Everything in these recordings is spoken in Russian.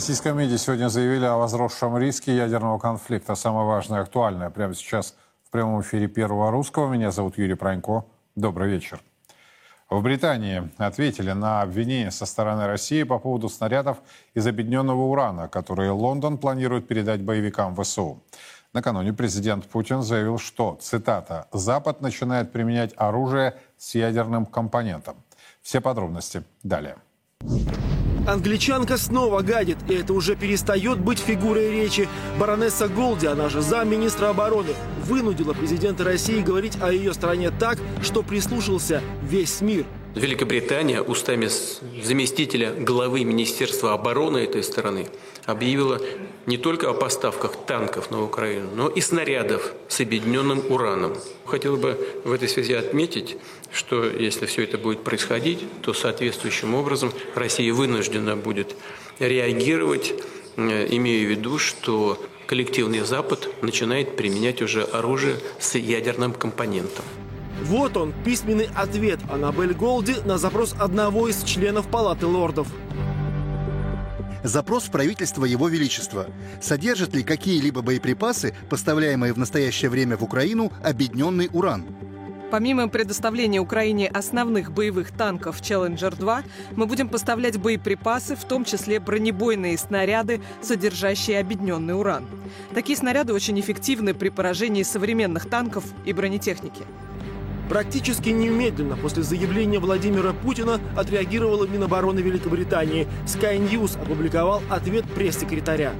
российском МИДе сегодня заявили о возросшем риске ядерного конфликта. Самое важное актуальное прямо сейчас в прямом эфире Первого Русского. Меня зовут Юрий Пронько. Добрый вечер. В Британии ответили на обвинения со стороны России по поводу снарядов из объединенного урана, которые Лондон планирует передать боевикам ВСУ. Накануне президент Путин заявил, что, цитата, «Запад начинает применять оружие с ядерным компонентом». Все подробности далее. Англичанка снова гадит, и это уже перестает быть фигурой речи. Баронесса Голди, она же замминистра обороны, вынудила президента России говорить о ее стране так, что прислушался весь мир – Великобритания устами заместителя главы Министерства обороны этой страны объявила не только о поставках танков на Украину, но и снарядов с объединенным ураном. Хотел бы в этой связи отметить, что если все это будет происходить, то соответствующим образом Россия вынуждена будет реагировать, э, имея в виду, что коллективный Запад начинает применять уже оружие с ядерным компонентом. Вот он, письменный ответ Аннабель Голди на запрос одного из членов Палаты лордов. Запрос в правительство Его Величества. Содержат ли какие-либо боеприпасы, поставляемые в настоящее время в Украину, объединенный уран? Помимо предоставления Украине основных боевых танков «Челленджер-2», мы будем поставлять боеприпасы, в том числе бронебойные снаряды, содержащие объединенный уран. Такие снаряды очень эффективны при поражении современных танков и бронетехники. Практически немедленно после заявления Владимира Путина отреагировала Минобороны Великобритании. Sky News опубликовал ответ пресс-секретаря.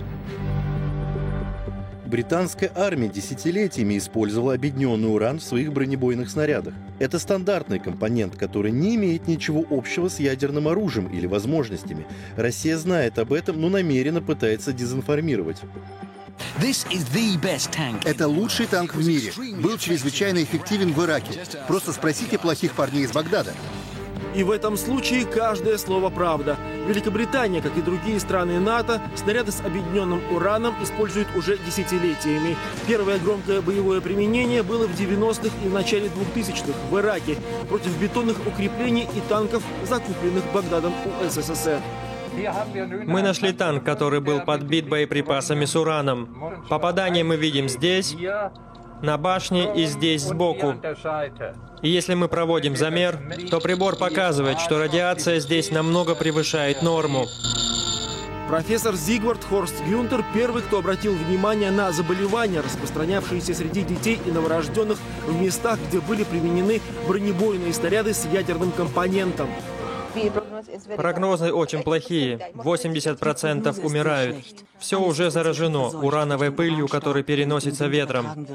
Британская армия десятилетиями использовала объединенный уран в своих бронебойных снарядах. Это стандартный компонент, который не имеет ничего общего с ядерным оружием или возможностями. Россия знает об этом, но намеренно пытается дезинформировать. Это лучший танк в мире. Был чрезвычайно эффективен в Ираке. Просто спросите плохих парней из Багдада. И в этом случае каждое слово правда. Великобритания, как и другие страны НАТО, снаряды с объединенным ураном используют уже десятилетиями. Первое громкое боевое применение было в 90-х и в начале 2000-х в Ираке против бетонных укреплений и танков, закупленных Багдадом у СССР. Мы нашли танк, который был подбит боеприпасами с ураном. Попадание мы видим здесь, на башне и здесь сбоку. И если мы проводим замер, то прибор показывает, что радиация здесь намного превышает норму. Профессор Зигвард Хорст Гюнтер первый, кто обратил внимание на заболевания, распространявшиеся среди детей и новорожденных в местах, где были применены бронебойные снаряды с ядерным компонентом. Прогнозы очень плохие. 80% умирают. Все уже заражено урановой пылью, которая переносится ветром.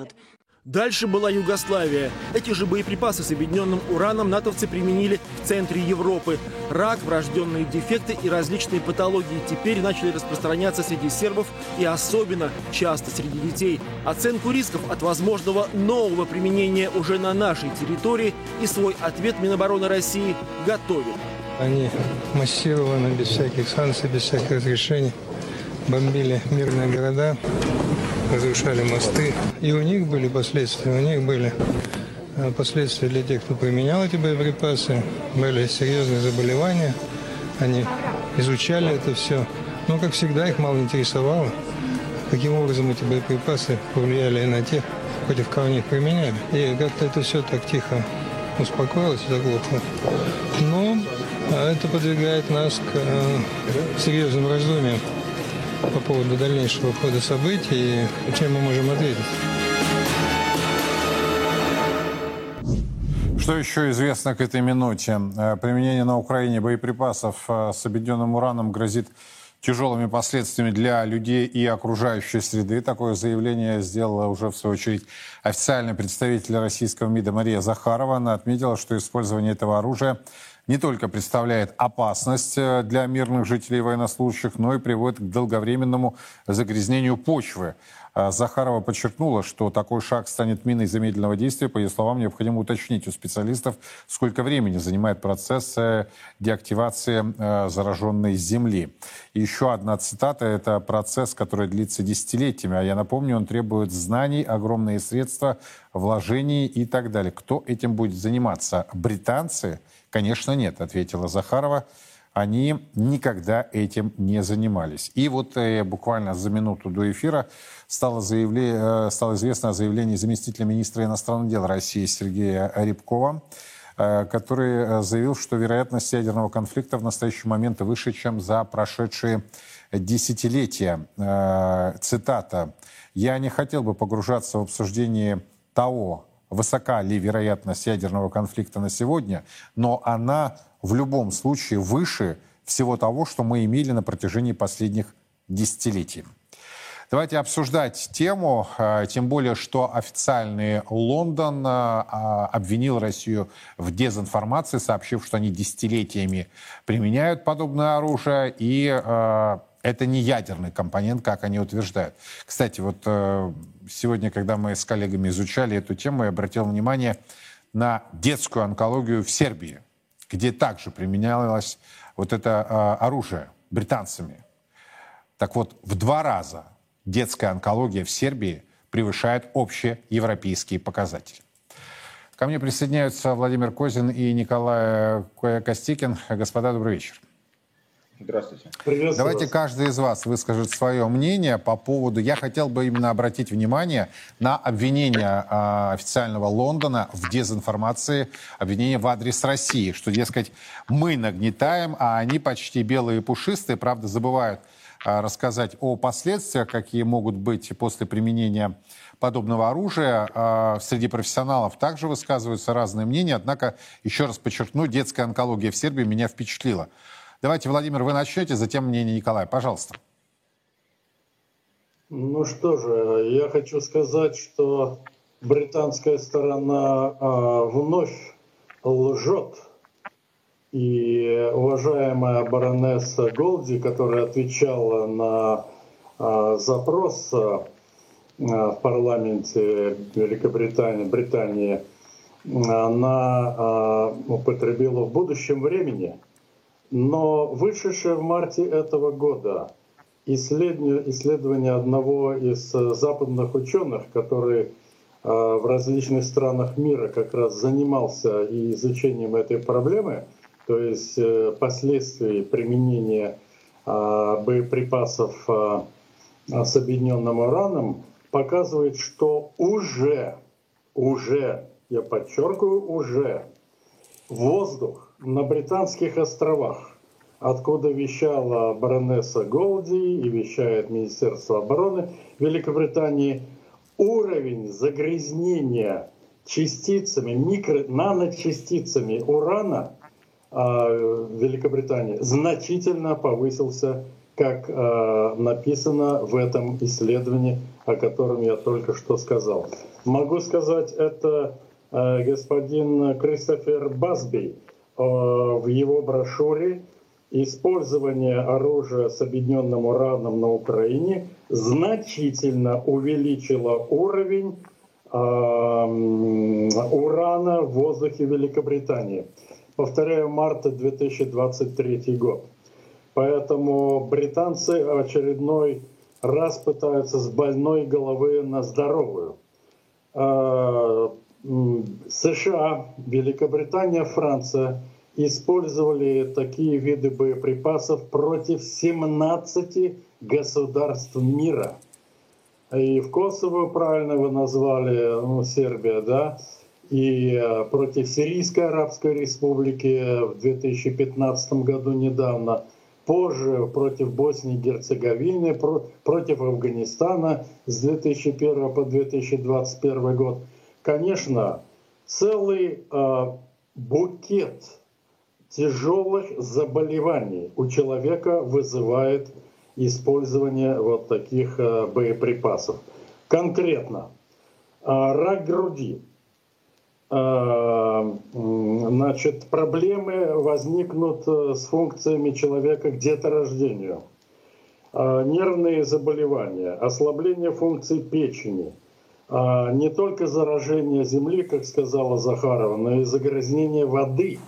Дальше была Югославия. Эти же боеприпасы с объединенным ураном натовцы применили в центре Европы. Рак, врожденные дефекты и различные патологии теперь начали распространяться среди сербов и особенно часто среди детей. Оценку рисков от возможного нового применения уже на нашей территории и свой ответ Минобороны России готовит. Они массированно, без всяких санкций, без всяких разрешений бомбили мирные города, разрушали мосты. И у них были последствия, у них были э, последствия для тех, кто применял эти боеприпасы. Были серьезные заболевания, они изучали это все. Но, как всегда, их мало интересовало, каким образом эти боеприпасы повлияли на тех, против кого они их применяли. И как-то это все так тихо успокоилось заглохло. Но а это подвигает нас к э, серьезным раздумьям по поводу дальнейшего хода событий и чем мы можем ответить. Что еще известно к этой минуте? Э, применение на Украине боеприпасов э, с объединенным ураном грозит тяжелыми последствиями для людей и окружающей среды. Такое заявление сделала уже, в свою очередь, официальный представитель российского МИДа Мария Захарова. Она отметила, что использование этого оружия не только представляет опасность э, для мирных жителей и военнослужащих, но и приводит к долговременному загрязнению почвы. А Захарова подчеркнула, что такой шаг станет миной замедленного действия. По ее словам, необходимо уточнить у специалистов, сколько времени занимает процесс э, деактивации э, зараженной земли. Еще одна цитата. Это процесс, который длится десятилетиями. А я напомню, он требует знаний, огромные средства, вложений и так далее. Кто этим будет заниматься? Британцы – Конечно, нет, ответила Захарова. Они никогда этим не занимались. И вот э, буквально за минуту до эфира стало, заявле, э, стало известно о заявлении заместителя министра иностранных дел России Сергея Рябкова, э, который заявил, что вероятность ядерного конфликта в настоящий момент выше, чем за прошедшие десятилетия. Цитата. «Я не хотел бы погружаться в обсуждение того, высока ли вероятность ядерного конфликта на сегодня, но она в любом случае выше всего того, что мы имели на протяжении последних десятилетий. Давайте обсуждать тему, э, тем более, что официальный Лондон э, а, обвинил Россию в дезинформации, сообщив, что они десятилетиями применяют подобное оружие, и э, это не ядерный компонент, как они утверждают. Кстати, вот сегодня, когда мы с коллегами изучали эту тему, я обратил внимание на детскую онкологию в Сербии где также применялось вот это э, оружие британцами. Так вот, в два раза детская онкология в Сербии превышает общие европейские показатели. Ко мне присоединяются Владимир Козин и Николай Костикин. Господа, добрый вечер. Здравствуйте. Давайте вас. каждый из вас выскажет свое мнение по поводу... Я хотел бы именно обратить внимание на обвинение э, официального Лондона в дезинформации, обвинение в адрес России, что, дескать, мы нагнетаем, а они почти белые и пушистые, правда, забывают э, рассказать о последствиях, какие могут быть после применения подобного оружия. Э, среди профессионалов также высказываются разные мнения, однако, еще раз подчеркну, детская онкология в Сербии меня впечатлила. Давайте, Владимир, вы начнете, затем мнение Николая. Пожалуйста. Ну что же, я хочу сказать, что британская сторона а, вновь лжет. И уважаемая баронесса Голди, которая отвечала на а, запрос а, в парламенте Великобритании, Британии, она а, употребила в будущем времени – но вышедшее в марте этого года. Исследование, исследование одного из э, западных ученых, который э, в различных странах мира как раз занимался и изучением этой проблемы, то есть э, последствий применения боеприпасов с объединенным ураном, показывает, что уже, уже, я подчеркиваю, уже воздух на Британских островах, откуда вещала баронесса Голди и вещает Министерство обороны Великобритании, уровень загрязнения частицами, микро, наночастицами урана э, Великобритании значительно повысился, как э, написано в этом исследовании, о котором я только что сказал. Могу сказать, это э, господин Кристофер Басби, в его брошюре использование оружия с объединенным ураном на Украине значительно увеличило уровень э, урана в воздухе Великобритании. Повторяю, марта 2023 год. Поэтому британцы очередной раз пытаются с больной головы на здоровую. Э, США, Великобритания, Франция использовали такие виды боеприпасов против 17 государств мира. И в Косово, правильно вы назвали, ну, Сербия, да, и э, против Сирийской Арабской Республики в 2015 году недавно, позже против Боснии и Герцеговины, против Афганистана с 2001 по 2021 год – конечно, целый э, букет тяжелых заболеваний у человека вызывает использование вот таких э, боеприпасов. Конкретно, э, рак груди. Э, значит, проблемы возникнут э, с функциями человека к деторождению. Нервные заболевания, ослабление функций печени – не только заражение земли, как сказала Захарова, но и загрязнение воды.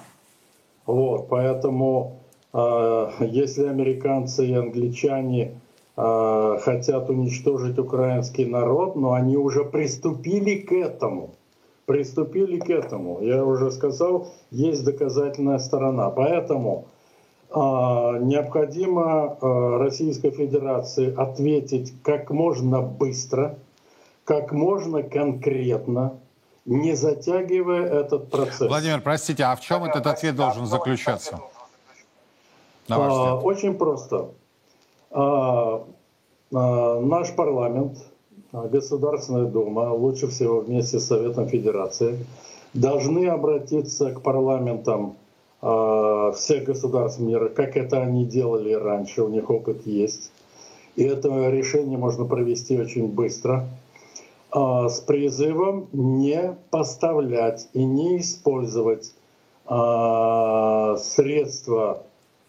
Вот, поэтому а, если американцы и англичане а, хотят уничтожить украинский народ, но они уже приступили к этому. Приступили к этому. Я уже сказал, есть доказательная сторона. Поэтому а, необходимо а, Российской Федерации ответить как можно быстро, как можно конкретно, не затягивая этот процесс. Владимир, простите, а в чем этот ответ должен заключаться? На ваш взгляд? Очень просто. Наш парламент, Государственная Дума, лучше всего вместе с Советом Федерации, должны обратиться к парламентам всех государств мира, как это они делали раньше, у них опыт есть. И это решение можно провести очень быстро, с призывом не поставлять и не использовать э, средства,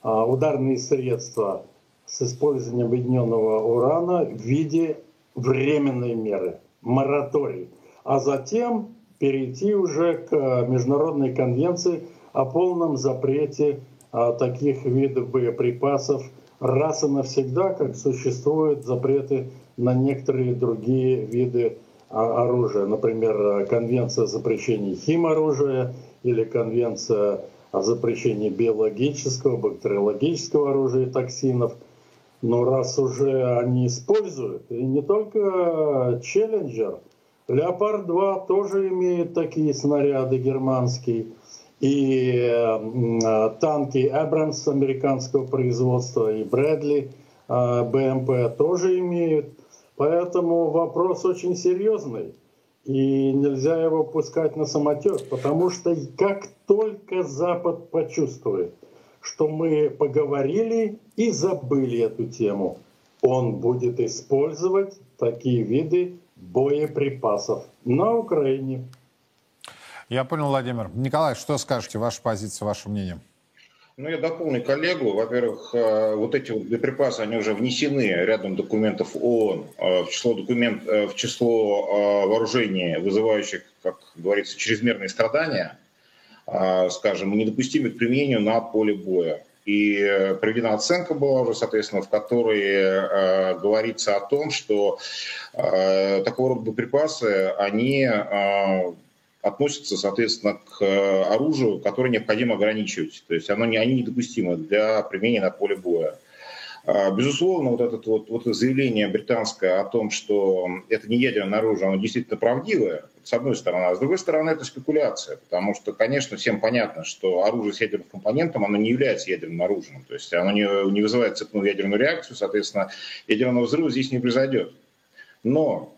э, ударные средства с использованием объединенного урана в виде временной меры, мораторий. А затем перейти уже к международной конвенции о полном запрете таких видов боеприпасов раз и навсегда, как существуют запреты на некоторые другие виды оружия. Например, конвенция о запрещении химоружия или конвенция о запрещении биологического, бактериологического оружия и токсинов. Но раз уже они используют, и не только Челленджер, Леопард-2 тоже имеет такие снаряды германские. И танки Абрамс американского производства и Брэдли э, БМП тоже имеют. Поэтому вопрос очень серьезный. И нельзя его пускать на самотек, потому что как только Запад почувствует, что мы поговорили и забыли эту тему, он будет использовать такие виды боеприпасов на Украине. Я понял, Владимир. Николай, что скажете? Ваша позиция, ваше мнение? Ну, я дополню коллегу. Во-первых, э, вот эти вот боеприпасы, они уже внесены рядом документов ООН э, в число, документ, э, в число вооружений, вызывающих, как говорится, чрезмерные страдания, скажем, недопустимы к применению на поле боя. И проведена оценка была уже, соответственно, в которой говорится о том, что такого рода боеприпасы, они относятся, соответственно, к оружию, которое необходимо ограничивать. То есть оно не, они недопустимы для применения на поле боя. Безусловно, вот, этот вот, вот заявление британское о том, что это не ядерное оружие, оно действительно правдивое, с одной стороны. А с другой стороны, это спекуляция, потому что, конечно, всем понятно, что оружие с ядерным компонентом, оно не является ядерным оружием. То есть оно не, не вызывает цепную ядерную реакцию, соответственно, ядерного взрыва здесь не произойдет. Но э,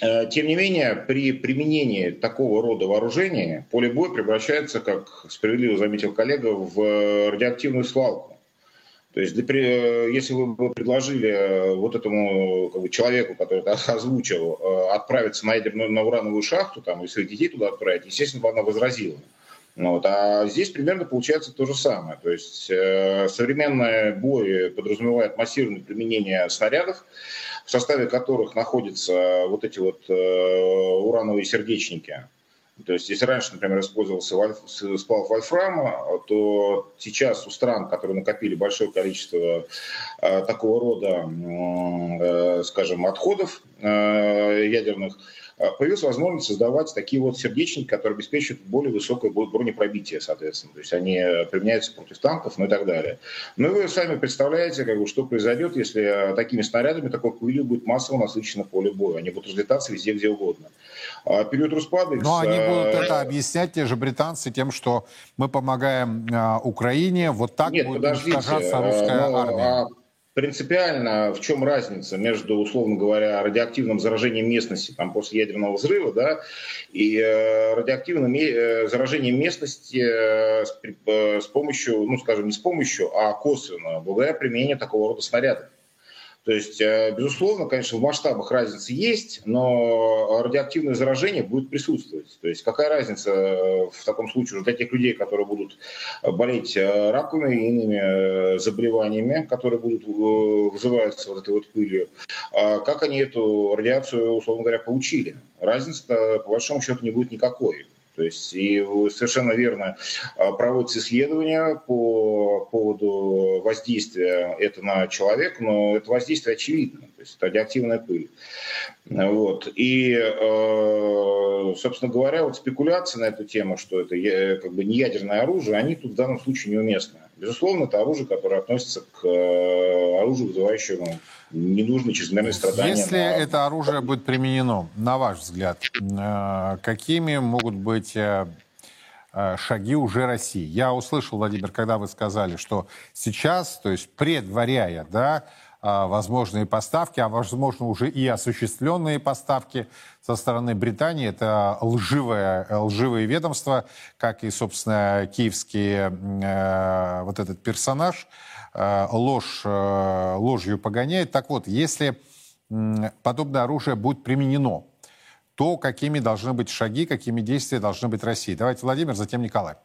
тем не менее, при применении такого рода вооружения поле боя превращается, как справедливо заметил коллега, в радиоактивную свалку. То есть, э, если вы предложили э, вот этому как бы, человеку, который это озвучил, э, отправиться на, ядерную, на урановую шахту, там, и своих детей туда отправить, естественно, бы она возразила. Ну вот. А здесь примерно получается то же самое. То есть э, современные бои подразумевают массированное применение снарядов, в составе которых находятся вот эти вот э, урановые сердечники. То есть, если раньше, например, использовался вольф, сплав вольфрама, то сейчас у стран, которые накопили большое количество э, такого рода, э, скажем, отходов э, ядерных, э, появилась возможность создавать такие вот сердечники, которые обеспечивают более высокое бронепробитие, соответственно. То есть они применяются против танков, ну и так далее. Ну и вы сами представляете, как бы, что произойдет, если такими снарядами такой пылью будет массово насыщено поле боя. Они будут разлетаться везде, где угодно. А период Руспадекс... Но они будут это объяснять, те же британцы, тем, что мы помогаем э, Украине, вот так Нет, будет подождите, уничтожаться русская но, армия. А принципиально в чем разница между, условно говоря, радиоактивным заражением местности там, после ядерного взрыва да, и э, радиоактивным э, заражением местности э, с, с помощью, ну скажем, не с помощью, а косвенно, благодаря применению такого рода снарядов. То есть, э, безусловно, конечно, в масштабах разница есть, но радиоактивное заражение будет присутствовать. То есть какая разница э, в таком случае для тех людей, которые будут болеть э, раковыми и иными заболеваниями, которые будут вызываться вот этой вот пылью, а как они эту радиацию, условно говоря, получили? Разница, по большому счету, не будет никакой. То есть и совершенно верно а, проводятся исследования по поводу воздействия это на человека, но это воздействие очевидно, то есть это радиоактивная пыль. Вот. И, э, собственно говоря, вот спекуляции на эту тему, что это как бы не ядерное оружие, они тут в данном случае неуместны. Безусловно, это оружие, которое относится к э, оружию, вызывающему ненужные чрезмерные страдания. Если на... это оружие будет применено, на ваш взгляд, э, какими могут быть э, шаги уже России? Я услышал, Владимир, когда вы сказали, что сейчас, то есть предваряя, да, возможные поставки, а возможно уже и осуществленные поставки со стороны Британии. Это лживое, лживые ведомства, как и, собственно, киевский э, вот этот персонаж э, ложь, э, ложью погоняет. Так вот, если подобное оружие будет применено, то какими должны быть шаги, какими действия должны быть России? Давайте Владимир, затем Николай.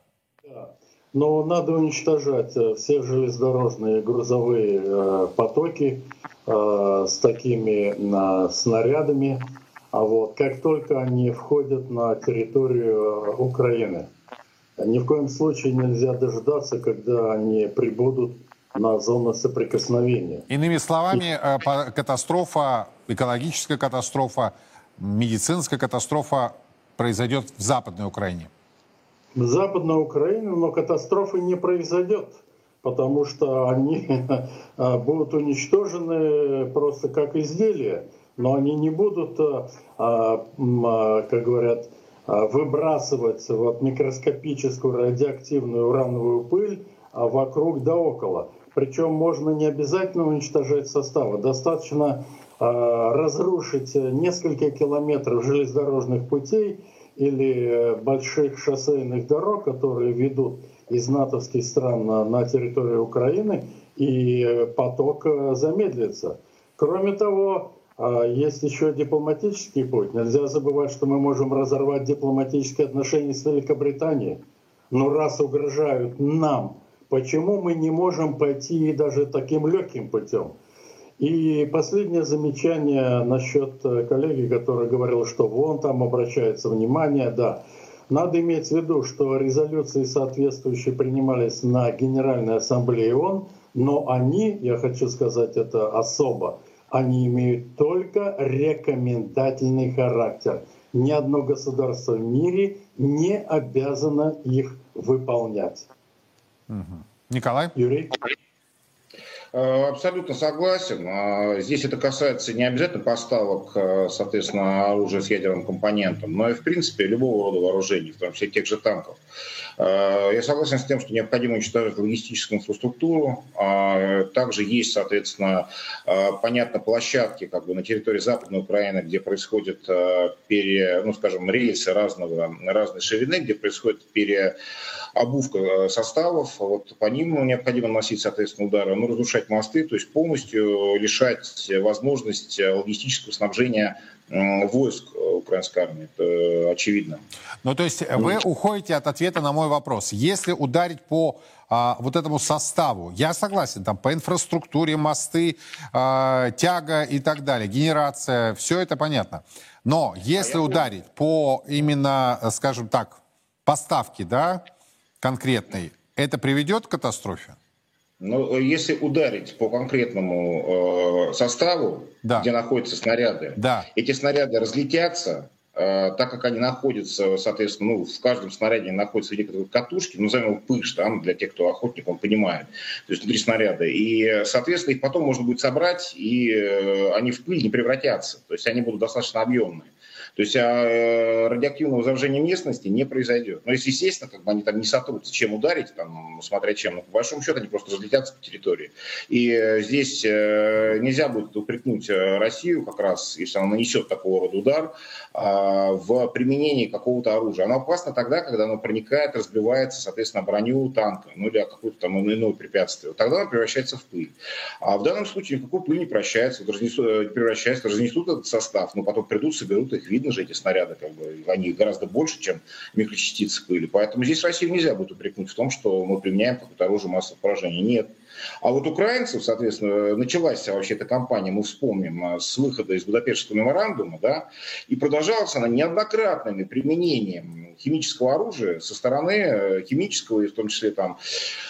Но надо уничтожать э, все железнодорожные грузовые э, потоки э, с такими снарядами, а вот как только они входят на территорию Украины. Ни в коем случае нельзя дождаться, когда они прибудут на зону соприкосновения. Иными словами, катастрофа, экологическая катастрофа, медицинская катастрофа произойдет в Западной Украине в Западной Украине, но катастрофы не произойдет, потому что они а, будут уничтожены просто как изделия, но они не будут, а, а, как говорят, выбрасывать вот микроскопическую радиоактивную урановую пыль вокруг да около. Причем можно не обязательно уничтожать составы, достаточно разрушить несколько километров железнодорожных путей или э, больших шоссейных дорог, которые ведут из натовских стран на, на территорию Украины, и э, поток э, замедлится. Кроме того, а, есть еще дипломатический путь. Нельзя забывать, что мы можем разорвать дипломатические отношения с Великобританией. Но раз угрожают нам, почему мы не можем пойти даже таким легким путем? И последнее замечание насчет э, коллеги, который говорил, что вон там обращается внимание. Да, надо иметь в виду, что резолюции соответствующие принимались на Генеральной Ассамблее ООН, но они, я хочу сказать это особо, они имеют только рекомендательный характер. Ни одно государство в мире не обязано их выполнять. Угу. Николай? Юрий? Э, абсолютно согласен. А, здесь это касается не обязательно поставок, э, соответственно, оружия с ядерным компонентом, но и, в принципе, любого рода вооружений, в том числе тех же танков. Э, я согласен с тем, что необходимо уничтожить логистическую инфраструктуру. А, также есть, соответственно, понятно, площадки как бы на территории Западной Украины, где происходят, пере, ну, скажем, рейсы разного, разной ширины, где происходит переобувка составов. Вот по ним необходимо наносить, соответственно, удары. Ну, разрушать мосты, то есть полностью лишать возможности логистического снабжения войск украинской армии. Это очевидно. Ну, то есть вы уходите от ответа на мой вопрос. Если ударить по а, вот этому составу, я согласен, там по инфраструктуре, мосты, а, тяга и так далее, генерация, все это понятно. Но если ударить по именно, скажем так, поставке, да, конкретной, это приведет к катастрофе? Но э, если ударить по конкретному э, составу, да. где находятся снаряды, да. эти снаряды разлетятся, э, так как они находятся, соответственно, ну, в каждом снаряде находятся некоторые катушки, ну, назовем его пыш, да, для тех, кто охотник, он понимает, то есть внутри снаряда. И, соответственно, их потом можно будет собрать, и э, они в пыль не превратятся, то есть они будут достаточно объемные. То есть а, радиоактивного заражения местности не произойдет. Но если, естественно, как бы они там не сотрутся, чем ударить, там, смотря чем, но по большому счету они просто разлетятся по территории. И э, здесь э, нельзя будет упрекнуть э, Россию как раз, если она нанесет такого рода удар, а, в применении какого-то оружия. Оно опасно тогда, когда оно проникает, разбивается, соответственно, броню танка, ну или какое-то там иное препятствие. Тогда оно превращается в пыль. А в данном случае никакой пыль не превращается, разнесут, превращается, разнесут этот состав, но потом придут, соберут их, видно же эти снаряды, как бы, они гораздо больше, чем микрочастицы пыли. Поэтому здесь Россию нельзя будет упрекнуть в том, что мы применяем какое-то оружие массового поражения. Нет. А вот украинцев, соответственно, началась вообще эта кампания, мы вспомним, с выхода из Будапештского меморандума, да, и продолжалась она неоднократными применением химического оружия со стороны химического, и в том числе там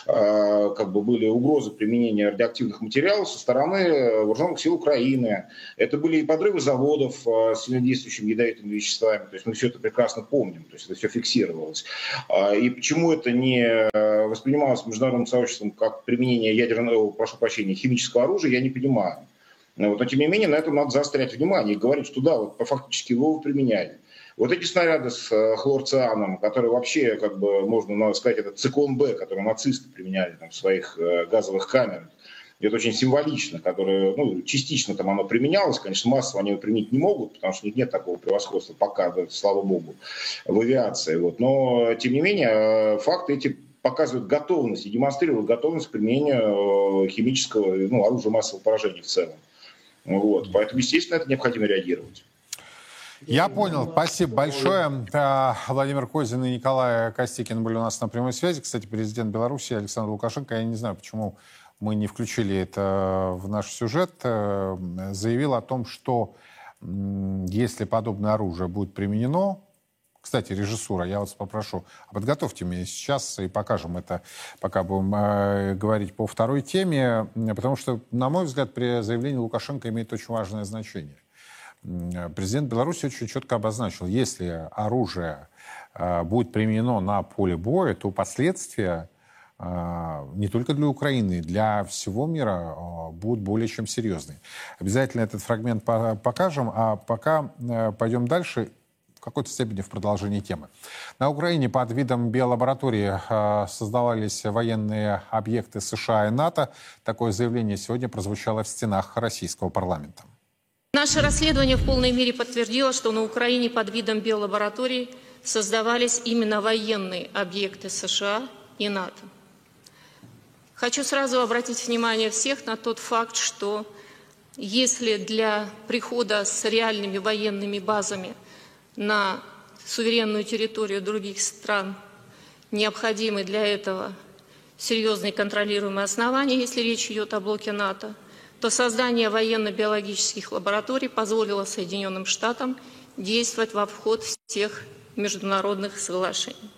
как бы были угрозы применения радиоактивных материалов со стороны вооруженных сил Украины. Это были и подрывы заводов с сильнодействующими ядовитыми веществами. То есть мы все это прекрасно помним, то есть это все фиксировалось. И почему это не воспринималось международным сообществом как применение ядерного, прошу прощения, химического оружия, я не понимаю. Вот, но тем не менее на этом надо заострять внимание и говорить, что да, вот фактически его применяли. Вот эти снаряды с э, хлорцианом, которые вообще, как бы, можно сказать, это циклон Б, который нацисты применяли там, в своих э, газовых камерах, это очень символично, которое, ну, частично там оно применялось, конечно, массово они его применить не могут, потому что нет такого превосходства пока, слава богу, в авиации. Вот. Но, тем не менее, э, факты эти показывают готовность и демонстрируют готовность к применению химического ну, оружия массового поражения в целом. Вот. Поэтому, естественно, это необходимо реагировать. Я понял. Спасибо большое. Э, Владимир Козин и Николай Костикин были у нас на прямой связи. Кстати, президент Беларуси Александр Лукашенко, я не знаю, почему мы не включили это в наш сюжет, э, заявил о том, что если подобное оружие будет применено, кстати, режиссура, я вас попрошу, подготовьте меня сейчас и покажем это, пока будем э, говорить по второй теме, потому что, на мой взгляд, при заявлении Лукашенко имеет очень важное значение. Президент Беларуси очень четко обозначил, если оружие э, будет применено на поле боя, то последствия э, не только для Украины, для всего мира э, будут более чем серьезные. Обязательно этот фрагмент покажем, а пока пойдем дальше в какой-то степени в продолжении темы. На Украине под видом биолаборатории создавались военные объекты США и НАТО. Такое заявление сегодня прозвучало в стенах российского парламента. Наше расследование в полной мере подтвердило, что на Украине под видом биолабораторий создавались именно военные объекты США и НАТО. Хочу сразу обратить внимание всех на тот факт, что если для прихода с реальными военными базами на суверенную территорию других стран необходимы для этого серьезные контролируемые основания, если речь идет о блоке НАТО – то создание военно-биологических лабораторий позволило Соединенным Штатам действовать во вход всех международных соглашений.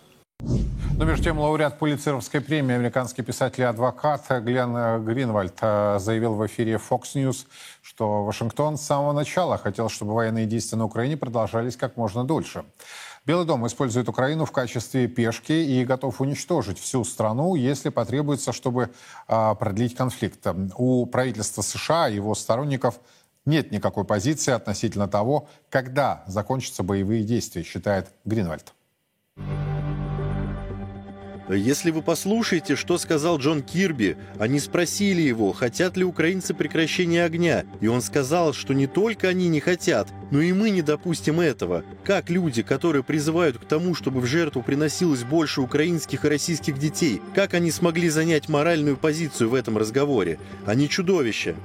Но между тем лауреат Пулицеровской премии, американский писатель и адвокат Глен Гринвальд э, заявил в эфире Fox News, что Вашингтон с самого начала хотел, чтобы военные действия на Украине продолжались как можно дольше. Белый дом использует Украину в качестве пешки и готов уничтожить всю страну, если потребуется, чтобы а, продлить конфликт. У правительства США и его сторонников нет никакой позиции относительно того, когда закончатся боевые действия, считает Гринвальд. Если вы послушаете, что сказал Джон Кирби, они спросили его, хотят ли украинцы прекращения огня, и он сказал, что не только они не хотят, но и мы не допустим этого. Как люди, которые призывают к тому, чтобы в жертву приносилось больше украинских и российских детей, как они смогли занять моральную позицию в этом разговоре? Они чудовища.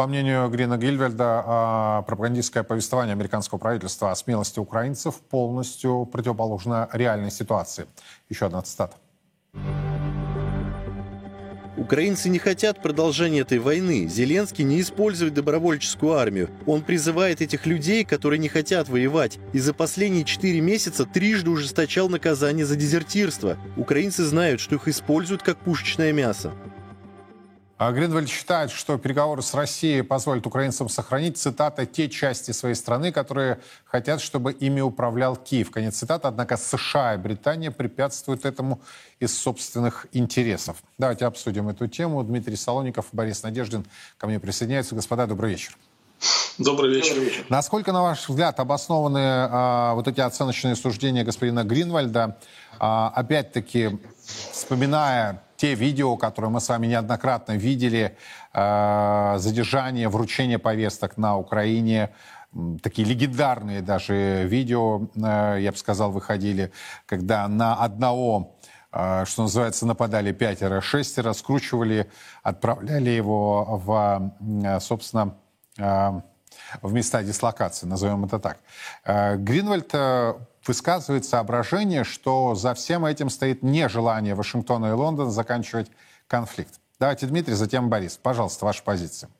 По мнению Грина Гильвельда, а, пропагандистское повествование американского правительства о смелости украинцев полностью противоположно реальной ситуации. Еще одна цитата. Украинцы не хотят продолжения этой войны. Зеленский не использует добровольческую армию. Он призывает этих людей, которые не хотят воевать, и за последние четыре месяца трижды ужесточал наказание за дезертирство. Украинцы знают, что их используют как пушечное мясо. А Гринвальд считает, что переговоры с Россией позволят украинцам сохранить, цитата, те части своей страны, которые хотят, чтобы ими управлял Киев. Конец цитаты. Однако США и Британия препятствуют этому из собственных интересов. Давайте обсудим эту тему. Дмитрий Солоников, Борис Надеждин ко мне присоединяются. Господа, добрый вечер. Добрый вечер. Насколько, на ваш взгляд, обоснованы а, вот эти оценочные суждения господина Гринвальда? А, опять-таки, вспоминая те видео, которые мы с вами неоднократно видели, э, задержание, вручение повесток на Украине, такие легендарные даже видео, э, я бы сказал, выходили, когда на одного э, что называется, нападали пятеро-шестеро, скручивали, отправляли его в, собственно, в места дислокации, назовем это так. Гринвальд высказывает соображение, что за всем этим стоит нежелание Вашингтона и Лондона заканчивать конфликт. Давайте Дмитрий, затем Борис. Пожалуйста, ваша позиция.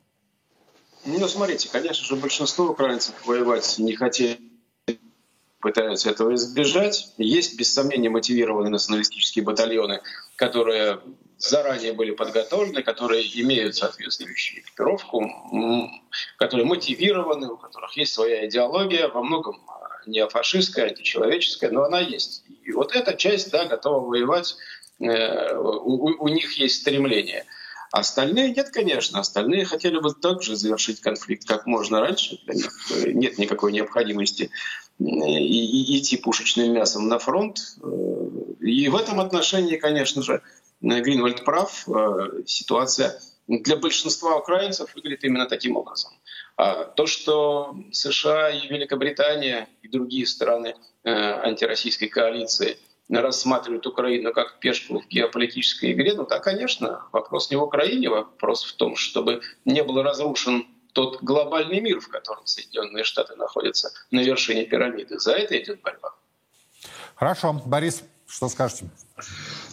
Ну, смотрите, конечно же, большинство украинцев воевать не хотели пытаются этого избежать. Есть, без сомнения, мотивированные националистические батальоны, которые заранее были подготовлены, которые имеют соответствующую экипировку, которые мотивированы, у которых есть своя идеология, во многом неофашистская, античеловеческая, но она есть. И вот эта часть, да, готова воевать, э, у, них есть стремление. Остальные нет, конечно. Остальные хотели бы также завершить конфликт как можно раньше. Для них э, нет никакой необходимости э, идти пушечным мясом на фронт. И в этом отношении, конечно же, Гринвальд прав. Ситуация для большинства украинцев выглядит именно таким образом. А то, что США и Великобритания и другие страны э, антироссийской коалиции рассматривают Украину как пешку в геополитической игре, ну да, конечно, вопрос не в Украине, вопрос в том, чтобы не был разрушен тот глобальный мир, в котором Соединенные Штаты находятся на вершине пирамиды. За это идет борьба. Хорошо. Борис, что скажете?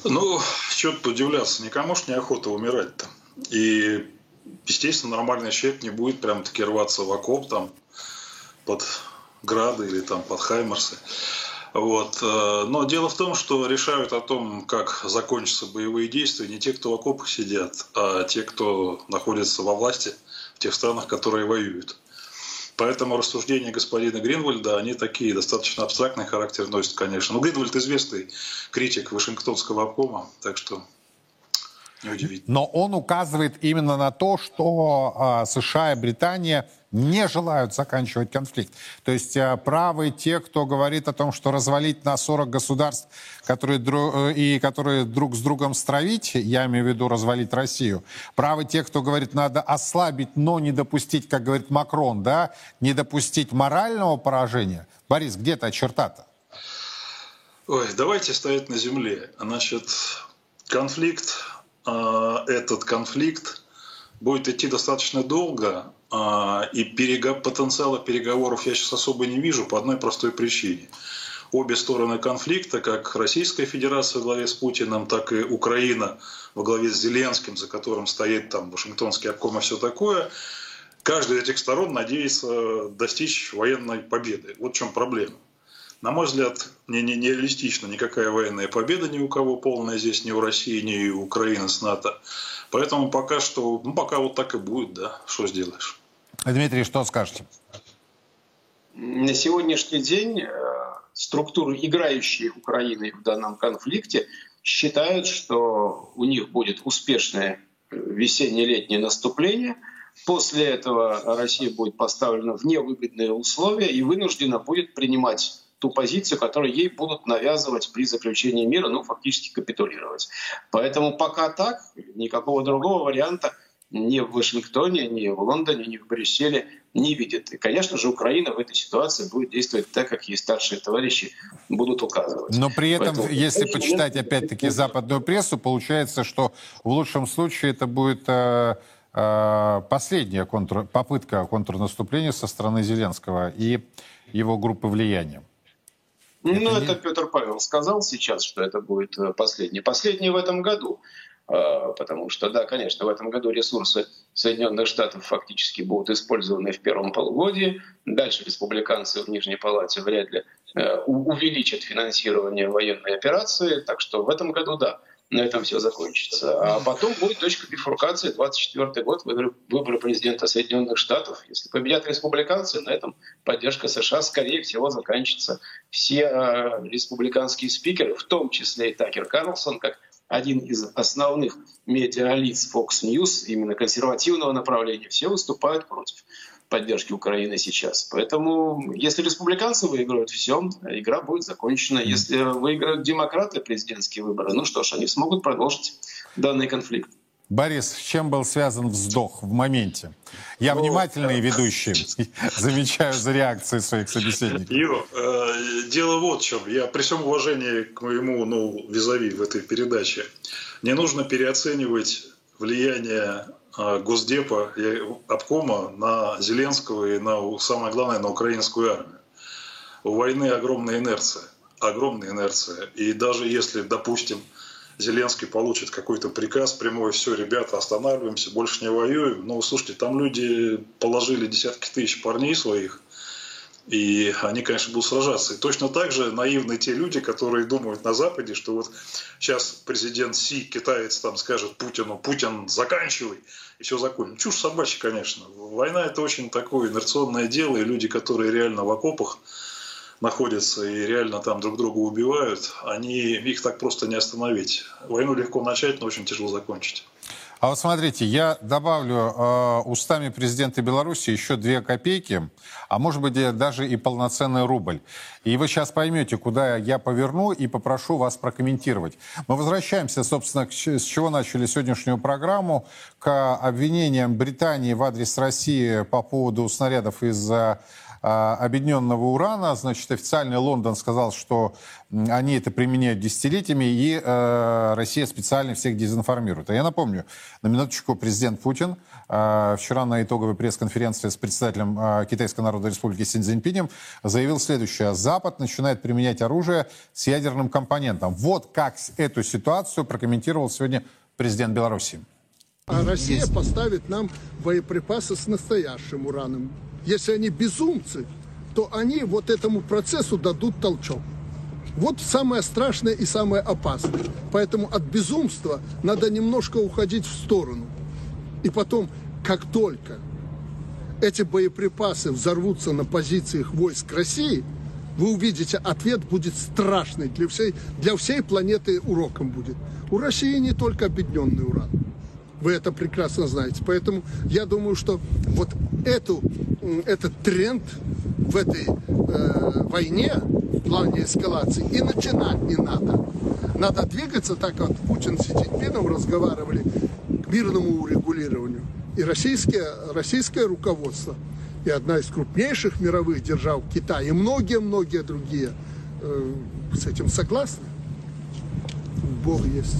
Ну, что-то удивляться. Никому ж неохота умирать-то. И естественно, нормальный человек не будет прям таки рваться в окоп там под грады или там под хаймерсы. Вот. Э, но дело в том, что решают о том, как закончатся боевые действия, не те, кто в окопах сидят, а те, кто находится во власти в тех странах, которые воюют. Поэтому рассуждения господина Гринвальда, они такие, достаточно абстрактный характер носят, конечно. Но Гринвальд известный критик Вашингтонского обкома, так что но он указывает именно на то, что э, США и Британия не желают заканчивать конфликт. То есть э, правы те, кто говорит о том, что развалить на 40 государств, которые, э, и которые друг с другом стравить, я имею в виду развалить Россию. Правы те, кто говорит, надо ослабить, но не допустить, как говорит Макрон, да, не допустить морального поражения. Борис, где та черта-то? Ой, давайте стоять на земле. Значит, конфликт а, этот конфликт будет идти достаточно долго, а, и потенциала переговоров я сейчас особо не вижу по одной простой причине. Обе стороны конфликта, как Российская Федерация во главе с Путиным, так и Украина во главе с Зеленским, за которым стоит там Вашингтонский обком и все такое, каждая из этих сторон надеется достичь военной победы. Вот в чем проблема. На мой взгляд, не, не, не реалистично никакая военная победа ни у кого полная здесь, ни у России, ни у Украины с НАТО. Поэтому пока что, ну пока вот так и будет, да, что сделаешь. Дмитрий, что скажете? На сегодняшний день э, структуры, играющие Украиной в данном конфликте, считают, что у них будет успешное весенне-летнее наступление. После этого Россия будет поставлена в невыгодные условия и вынуждена будет принимать ту позицию, которую ей будут навязывать при заключении мира, ну, фактически капитулировать. Поэтому пока так, никакого другого варианта ни в Вашингтоне, ни в Лондоне, ни в Брюсселе не видят. И, конечно же, Украина в этой ситуации будет действовать так, как ей старшие товарищи будут указывать. Но при этом, Поэтому, если почитать опять-таки западную прессу, получается, что в лучшем случае это будет э, э, последняя контр, попытка контрнаступления со стороны Зеленского и его группы влияния. Ну, это, это Петр Павел сказал сейчас, что это будет э, последний. Последний в этом году. А, потому что, да, конечно, в этом году ресурсы Соединенных Штатов фактически будут использованы в первом полугодии. Дальше республиканцы в Нижней Палате вряд ли э, увеличат финансирование военной операции. Так что в этом году, да, на этом все закончится. А потом будет точка бифуркации, 24 год, выборы, выборы президента Соединенных Штатов. Если победят республиканцы, на этом поддержка США, скорее всего, заканчивается. Все э, республиканские спикеры, в том числе и Такер Карлсон, как один из основных медиалиц Fox News, именно консервативного направления, все выступают против поддержки Украины сейчас. Поэтому, если республиканцы выиграют, все, игра будет закончена. Если выиграют демократы президентские выборы, ну что ж, они смогут продолжить данный конфликт. Борис, с чем был связан вздох в моменте? Я ну, внимательный ведущий, замечаю за реакцией своих собеседников. Ю, э, дело вот в чем. Я при всем уважении к моему ну, визави в этой передаче, не нужно переоценивать влияние э, Госдепа и обкома на Зеленского и на, самое главное, на украинскую армию. У войны огромная инерция. Огромная инерция. И даже если, допустим, Зеленский получит какой-то приказ прямой, все, ребята, останавливаемся, больше не воюем. Но, слушайте, там люди положили десятки тысяч парней своих, и они, конечно, будут сражаться. И точно так же наивны те люди, которые думают на Западе, что вот сейчас президент Си, китаец, там скажет Путину, Путин, заканчивай, и все закончится. Чушь собачья, конечно. Война – это очень такое инерционное дело, и люди, которые реально в окопах, находятся и реально там друг друга убивают, они, их так просто не остановить. Войну легко начать, но очень тяжело закончить. А вот смотрите, я добавлю э, устами президента Беларуси еще две копейки, а может быть даже и полноценный рубль. И вы сейчас поймете, куда я поверну и попрошу вас прокомментировать. Мы возвращаемся, собственно, к, с чего начали сегодняшнюю программу, к обвинениям Британии в адрес России по поводу снарядов из а, объединенного урана. Значит, официальный Лондон сказал, что они это применяют десятилетиями, и э, Россия специально всех дезинформирует. А я напомню, на минуточку президент Путин э, вчера на итоговой пресс-конференции с председателем э, Китайской Народной Республики Си Цзиньпинем заявил следующее. Запад начинает применять оружие с ядерным компонентом. Вот как эту ситуацию прокомментировал сегодня президент Беларуси. А Россия поставит нам боеприпасы с настоящим ураном. Если они безумцы, то они вот этому процессу дадут толчок. Вот самое страшное и самое опасное. Поэтому от безумства надо немножко уходить в сторону. И потом, как только эти боеприпасы взорвутся на позициях войск России, вы увидите, ответ будет страшный для всей, для всей планеты уроком будет. У России не только объединенный уран. Вы это прекрасно знаете. Поэтому я думаю, что вот эту, этот тренд в этой э, войне в плане эскалации и начинать не надо. Надо двигаться так, как Путин с Цзиньпином разговаривали к мирному урегулированию. И российское, российское руководство, и одна из крупнейших мировых держав Китай, и многие-многие другие э, с этим согласны. Бог есть.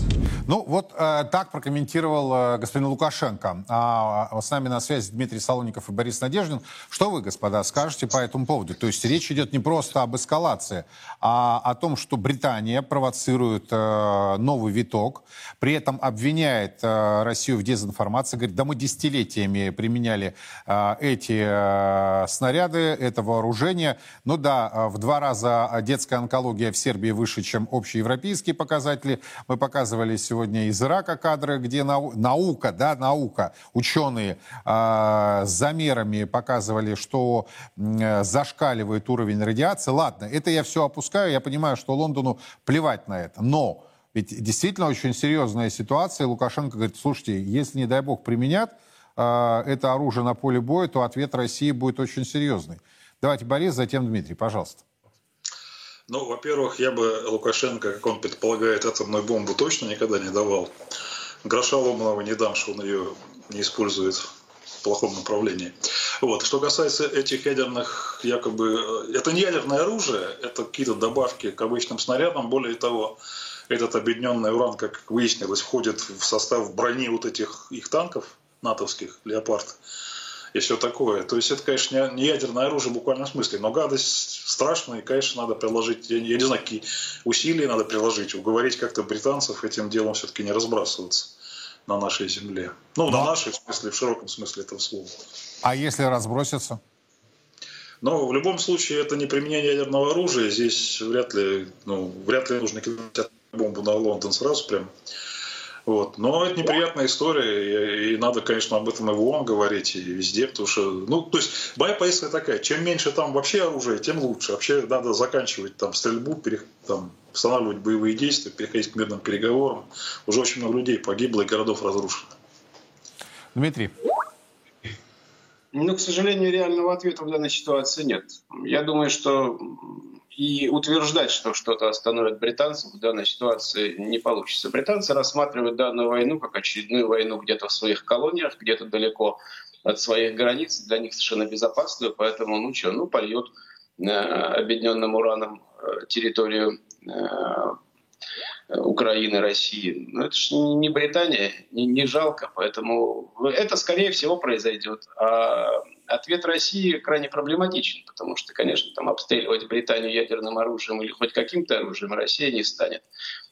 Ну, вот э, так прокомментировал э, господин Лукашенко. А, а с нами на связи Дмитрий Солоников и Борис Надеждин. Что вы, господа, скажете по этому поводу? То есть речь идет не просто об эскалации, а о том, что Британия провоцирует э, новый виток, при этом обвиняет э, Россию в дезинформации, говорит, да мы десятилетиями применяли э, эти э, снаряды, это вооружение. Ну да, э, в два раза детская онкология в Сербии выше, чем общеевропейские показатели. Мы показывали сегодня из Ирака кадры, где нау наука, да, наука, ученые э, с замерами показывали, что э, зашкаливает уровень радиации. Ладно, это я все опускаю, я понимаю, что Лондону плевать на это. Но ведь действительно очень серьезная ситуация. Лукашенко говорит, слушайте, если, не дай бог, применят э, это оружие на поле боя, то ответ России будет очень серьезный. Давайте Борис, затем Дмитрий, пожалуйста. Ну, во-первых, я бы Лукашенко, как он предполагает, атомную бомбу точно никогда не давал. Гроша ломаного не дам, что он ее не использует в плохом направлении. Вот. Что касается этих ядерных, якобы, это не ядерное оружие, это какие-то добавки к обычным снарядам. Более того, этот объединенный уран, как выяснилось, входит в состав брони вот этих их танков натовских, «Леопард» и все такое. То есть это, конечно, не ядерное оружие в буквальном смысле, но гадость страшная, и, конечно, надо приложить, я, я не знаю, какие усилия надо приложить, уговорить как-то британцев этим делом все-таки не разбрасываться на нашей земле. Ну, но... на нашей, в смысле, в широком смысле этого слова. А если разброситься? Но в любом случае это не применение ядерного оружия. Здесь вряд ли, ну, вряд ли нужно кидать бомбу на Лондон сразу прям. Вот. Но это неприятная история, и, и надо, конечно, об этом и в ООН говорить, и везде, потому что, ну, то есть, моя позиция такая, чем меньше там вообще оружия, тем лучше. Вообще надо заканчивать там стрельбу, пере, там, останавливать боевые действия, переходить к мирным переговорам. Уже очень много людей погибло и городов разрушено. Дмитрий. Ну, к сожалению, реального ответа в данной ситуации нет. Я думаю, что и утверждать, что что-то остановит британцев в данной ситуации не получится. Британцы рассматривают данную войну как очередную войну где-то в своих колониях, где-то далеко от своих границ, для них совершенно безопасную, поэтому, ну что, ну польют э, объединенным ураном э, территорию э, Украины, России. Но это же не Британия, не, не жалко, поэтому это, скорее всего, произойдет. А Ответ России крайне проблематичен, потому что, конечно, там обстреливать Британию ядерным оружием или хоть каким-то оружием Россия не станет.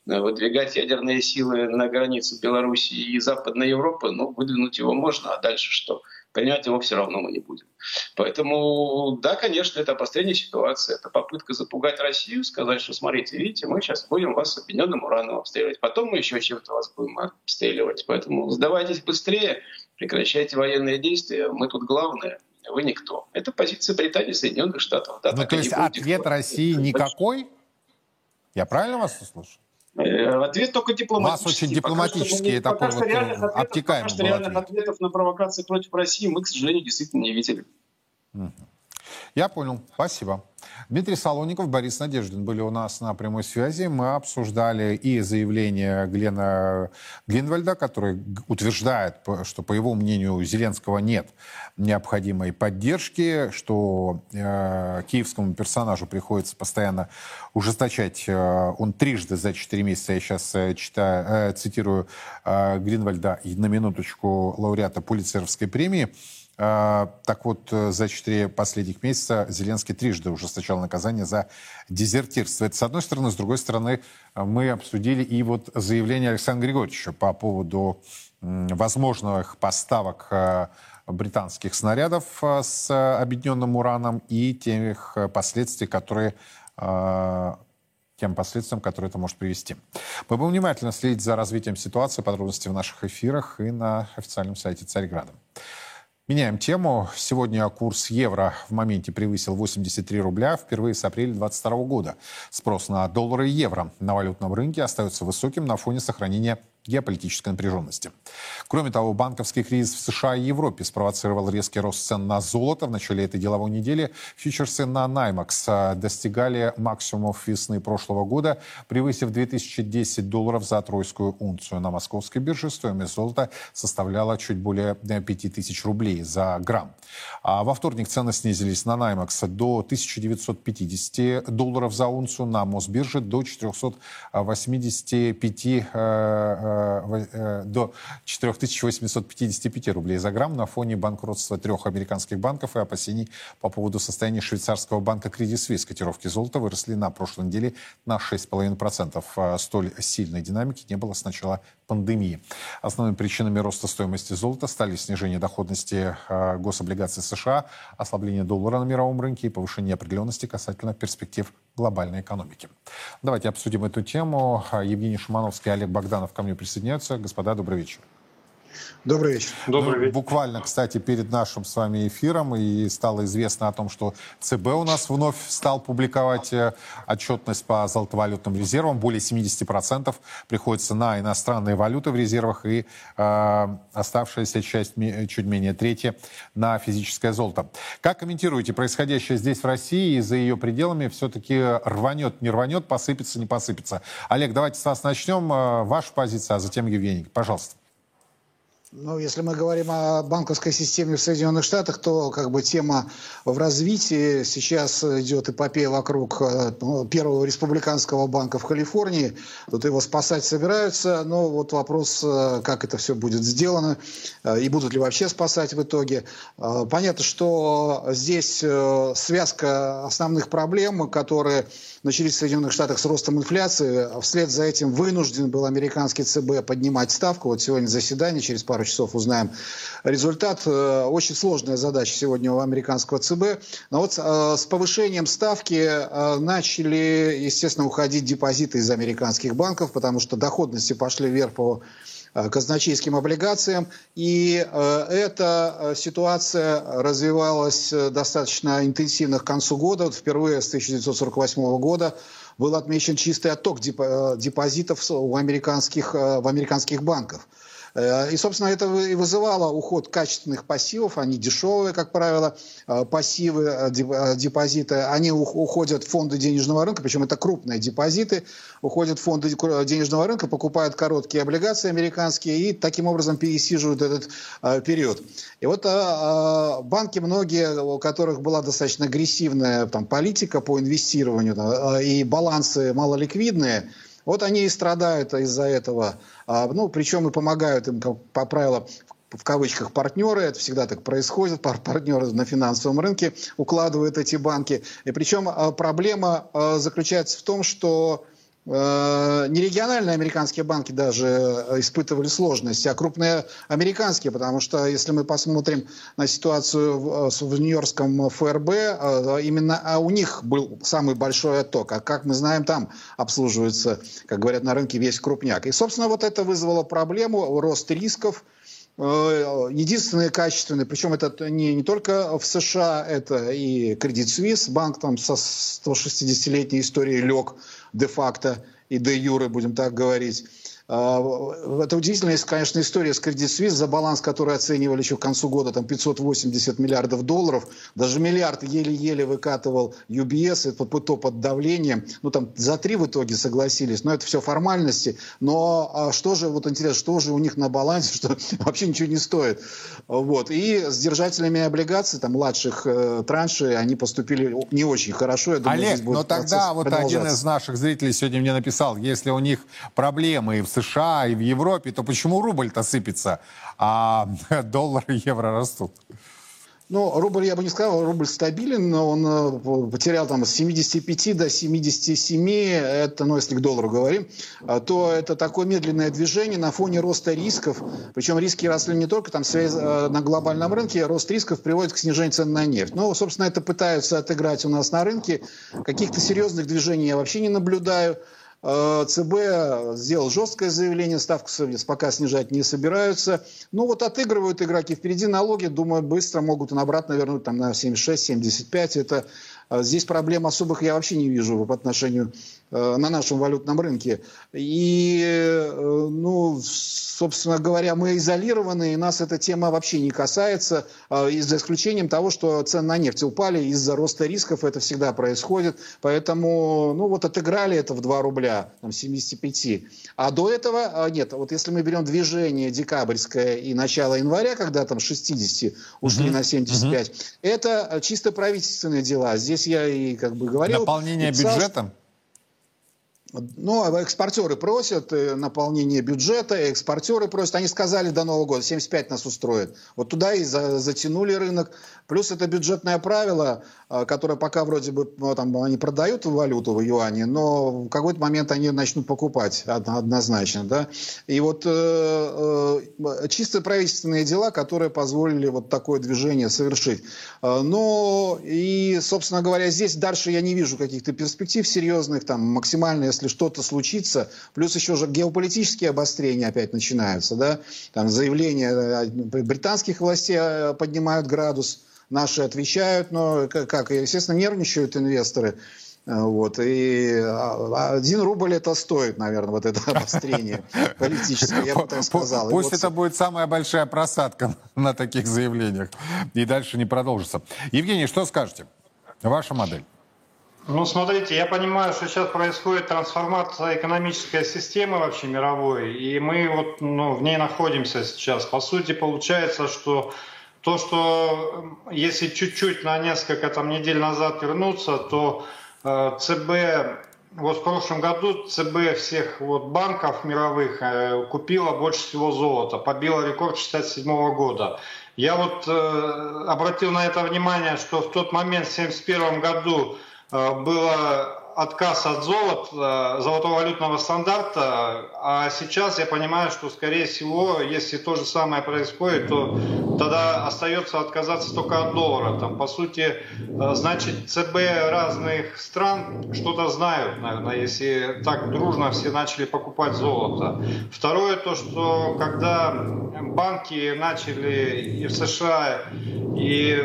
Выдвигать ядерные силы на границе Беларуси и Западной Европы, ну, выдвинуть его можно, а дальше что? принять его все равно мы не будем. Поэтому, да, конечно, это обострение ситуации, это попытка запугать Россию, сказать, что смотрите, видите, мы сейчас будем вас объединенным ураном обстреливать, потом мы еще чем-то вас будем обстреливать. Поэтому сдавайтесь быстрее, прекращайте военные действия, мы тут главные, вы никто. Это позиция Британии, Соединенных Штатов. Да, ну, то есть ответ России никакой? Я правильно вас услышал? Э, ответ только дипломатический. У вас очень дипломатический пока такой что, вот реальных ответов, обтекаемый пока что реальных ответ. ответов на провокации против России мы, к сожалению, действительно не видели. Я понял. Спасибо. Дмитрий Солоников, Борис Надеждин были у нас на прямой связи. Мы обсуждали и заявление Глена Гленвальда, который утверждает, что, по его мнению, Зеленского нет необходимой поддержки, что э, киевскому персонажу приходится постоянно ужесточать. Э, он трижды за четыре месяца, я сейчас э, читаю, э, цитирую э, Гринвальда, на минуточку лауреата Пулицеровской премии, так вот, э, за четыре последних месяца Зеленский трижды ужесточал наказание за дезертирство. Это с одной стороны. С другой стороны, э, мы обсудили и вот заявление Александра Григорьевича по поводу возможных поставок э, британских снарядов с объединенным ураном и тех последствий, которые тем последствиям, которые это может привести. Мы будем внимательно следить за развитием ситуации, подробности в наших эфирах и на официальном сайте Царьграда. Меняем тему. Сегодня курс евро в моменте превысил 83 рубля впервые с апреля 2022 года. Спрос на доллары и евро на валютном рынке остается высоким на фоне сохранения геополитической напряженности. Кроме того, банковский кризис в США и Европе спровоцировал резкий рост цен на золото. В начале этой деловой недели фьючерсы на Наймакс достигали максимумов весны прошлого года, превысив 2010 долларов за тройскую унцию. На московской бирже стоимость золота составляла чуть более 5000 рублей за грамм. А во вторник цены снизились на Наймакс до 1950 долларов за унцию, на Мосбирже до 485 Э, э, до 4855 рублей за грамм на фоне банкротства трех американских банков и опасений по поводу состояния швейцарского банка Credit Suisse. Котировки золота выросли на прошлой неделе на 6,5%. Э, столь сильной динамики не было с начала пандемии. Основными причинами роста стоимости золота стали снижение доходности гособлигаций США, ослабление доллара на мировом рынке и повышение определенности касательно перспектив глобальной экономики. Давайте обсудим эту тему. Евгений Шимановский и Олег Богданов ко мне присоединяются. Господа, добрый вечер. Добрый вечер. Добрый ну, вечер. Буквально, кстати, перед нашим с вами эфиром и стало известно о том, что ЦБ у нас вновь стал публиковать э, отчетность по золотовалютным резервам. Более 70% приходится на иностранные валюты в резервах и э, оставшаяся часть, чуть менее трети, на физическое золото. Как комментируете происходящее здесь в России и за ее пределами? Все-таки рванет, не рванет, посыпется, не посыпется. Олег, давайте с вас начнем. Э, ваша позиция, а затем Евгений. Пожалуйста. Ну, если мы говорим о банковской системе в Соединенных Штатах, то как бы тема в развитии. Сейчас идет эпопея вокруг э, ну, первого республиканского банка в Калифорнии. Тут его спасать собираются, но вот вопрос, э, как это все будет сделано э, и будут ли вообще спасать в итоге. Понятно, что здесь связка основных проблем, которые начались в Соединенных Штатах с ростом инфляции. Вслед за этим вынужден был американский ЦБ поднимать ставку. Вот сегодня заседание, через пару часов узнаем результат. Э, очень сложная задача сегодня у американского ЦБ. Но вот э, с повышением ставки э, начали, естественно, уходить депозиты из американских банков, потому что доходности пошли вверх по казначейским облигациям. И эта ситуация развивалась достаточно интенсивно к концу года. Вот впервые с 1948 года был отмечен чистый отток депозитов в американских, в американских банках. Э, и, собственно, это и вызывало уход качественных пассивов. Они дешевые, как правило, э, пассивы, э, депозиты. Они уходят в фонды денежного рынка, причем это крупные депозиты. Уходят в фонды денежного рынка, покупают короткие облигации американские и таким образом пересиживают этот период. И вот банки многие, у которых была достаточно агрессивная там, политика по инвестированию и балансы малоликвидные, вот они и страдают из-за этого. А, ну, причем и помогают им, как, по правилу, в кавычках партнеры, это всегда так происходит, партнеры на финансовом рынке укладывают эти банки. И причем проблема заключается в том, что Э, не региональные американские банки даже э, испытывали сложности, а крупные американские, потому что если мы посмотрим на ситуацию в, э, Нью-Йоркском ФРБ, именно а у них был самый большой отток, а как мы знаем, там обслуживается, как говорят на рынке, весь крупняк. И, собственно, вот это вызвало проблему, рост рисков, единственный качественный, причем это не, не только в США, это и Credit Suisse, банк там со 160-летней историей лег де-факто и де-юре, будем так говорить. А, это удивительная, конечно, история с Credit Suisse, за баланс, который оценивали еще к концу года, там 580 миллиардов долларов. Даже миллиард еле-еле выкатывал UBS, это то под давлением. Ну, там за три в итоге согласились, но это все формальности. Но а что же, вот интересно, что же у них на балансе, что вообще ничего не стоит. Вот. И с держателями облигаций, там, младших э, траншей, они поступили не очень хорошо. Я думаю, Олег, но тогда вот один из наших зрителей сегодня мне написал, если у них проблемы в США, и в Европе, то почему рубль-то сыпется, а доллар и евро растут? Ну, рубль, я бы не сказал, рубль стабилен, но он э, потерял там с 75 до 77, это, ну, если к доллару говорим, а, то это такое медленное движение на фоне роста рисков. Причем риски росли не только там связь, э, на глобальном рынке, рост рисков приводит к снижению цен на нефть. Ну, собственно, это пытаются отыграть у нас на рынке. Каких-то серьезных движений я вообще не наблюдаю. Э, ЦБ сделал жесткое заявление, ставку пока снижать не собираются. Ну вот отыгрывают игроки. Впереди налоги, думаю, быстро могут обратно вернуть там, на 76-75. Это э, Здесь проблем особых я вообще не вижу по отношению э, на нашем валютном рынке. И, ну, собственно говоря, мы изолированы, и нас эта тема вообще не касается, а, за исключением того, что цены на нефть упали из-за роста рисков, это всегда происходит. Поэтому, ну вот отыграли это в 2 рубля, там, 75. А до этого, нет, вот если мы берем движение декабрьское и начало января, когда там 60 ушли uh-huh. на 75, uh-huh. это чисто правительственные дела. Здесь я и как бы говорил... Наполнение писал, бюджетом? Ну, а экспортеры просят э, наполнение бюджета, экспортеры просят. Они сказали до Нового года, 75 нас устроит. Вот туда и за, затянули рынок. Плюс это бюджетное правило, э, которое пока вроде бы ну, там, они продают валюту в юане, но в какой-то момент они начнут покупать однозначно. Да? И вот э, э, чисто правительственные дела, которые позволили вот такое движение совершить. Э, но и, собственно говоря, здесь дальше я не вижу каких-то перспектив серьезных, там максимально, если если что-то случится, плюс еще же геополитические обострения опять начинаются, да, там заявления э, британских властей э, поднимают градус, наши отвечают, но как, естественно, нервничают инвесторы. Э, вот. И а, один рубль это стоит, наверное, вот это обострение политическое, я бы так сказал. Пусть это будет самая большая просадка на таких заявлениях. И дальше не продолжится. Евгений, что скажете? Ваша модель. Ну, смотрите, я понимаю, что сейчас происходит трансформация экономической системы вообще мировой, и мы вот ну, в ней находимся сейчас. По сути, получается, что то, что если чуть-чуть на несколько там, недель назад вернуться, то э, ЦБ, вот в прошлом году ЦБ всех вот банков мировых э, купила больше всего золота, побила рекорд 67 года. Я вот э, обратил на это внимание, что в тот момент, в 1971 году, Э, было отказ от золота, золотого валютного стандарта, а сейчас я понимаю, что, скорее всего, если то же самое происходит, то тогда остается отказаться только от доллара. Там, по сути, э, значит, ЦБ разных стран что-то знают, наверное, если так дружно все начали покупать золото. Второе, то, что когда банки начали и в США, и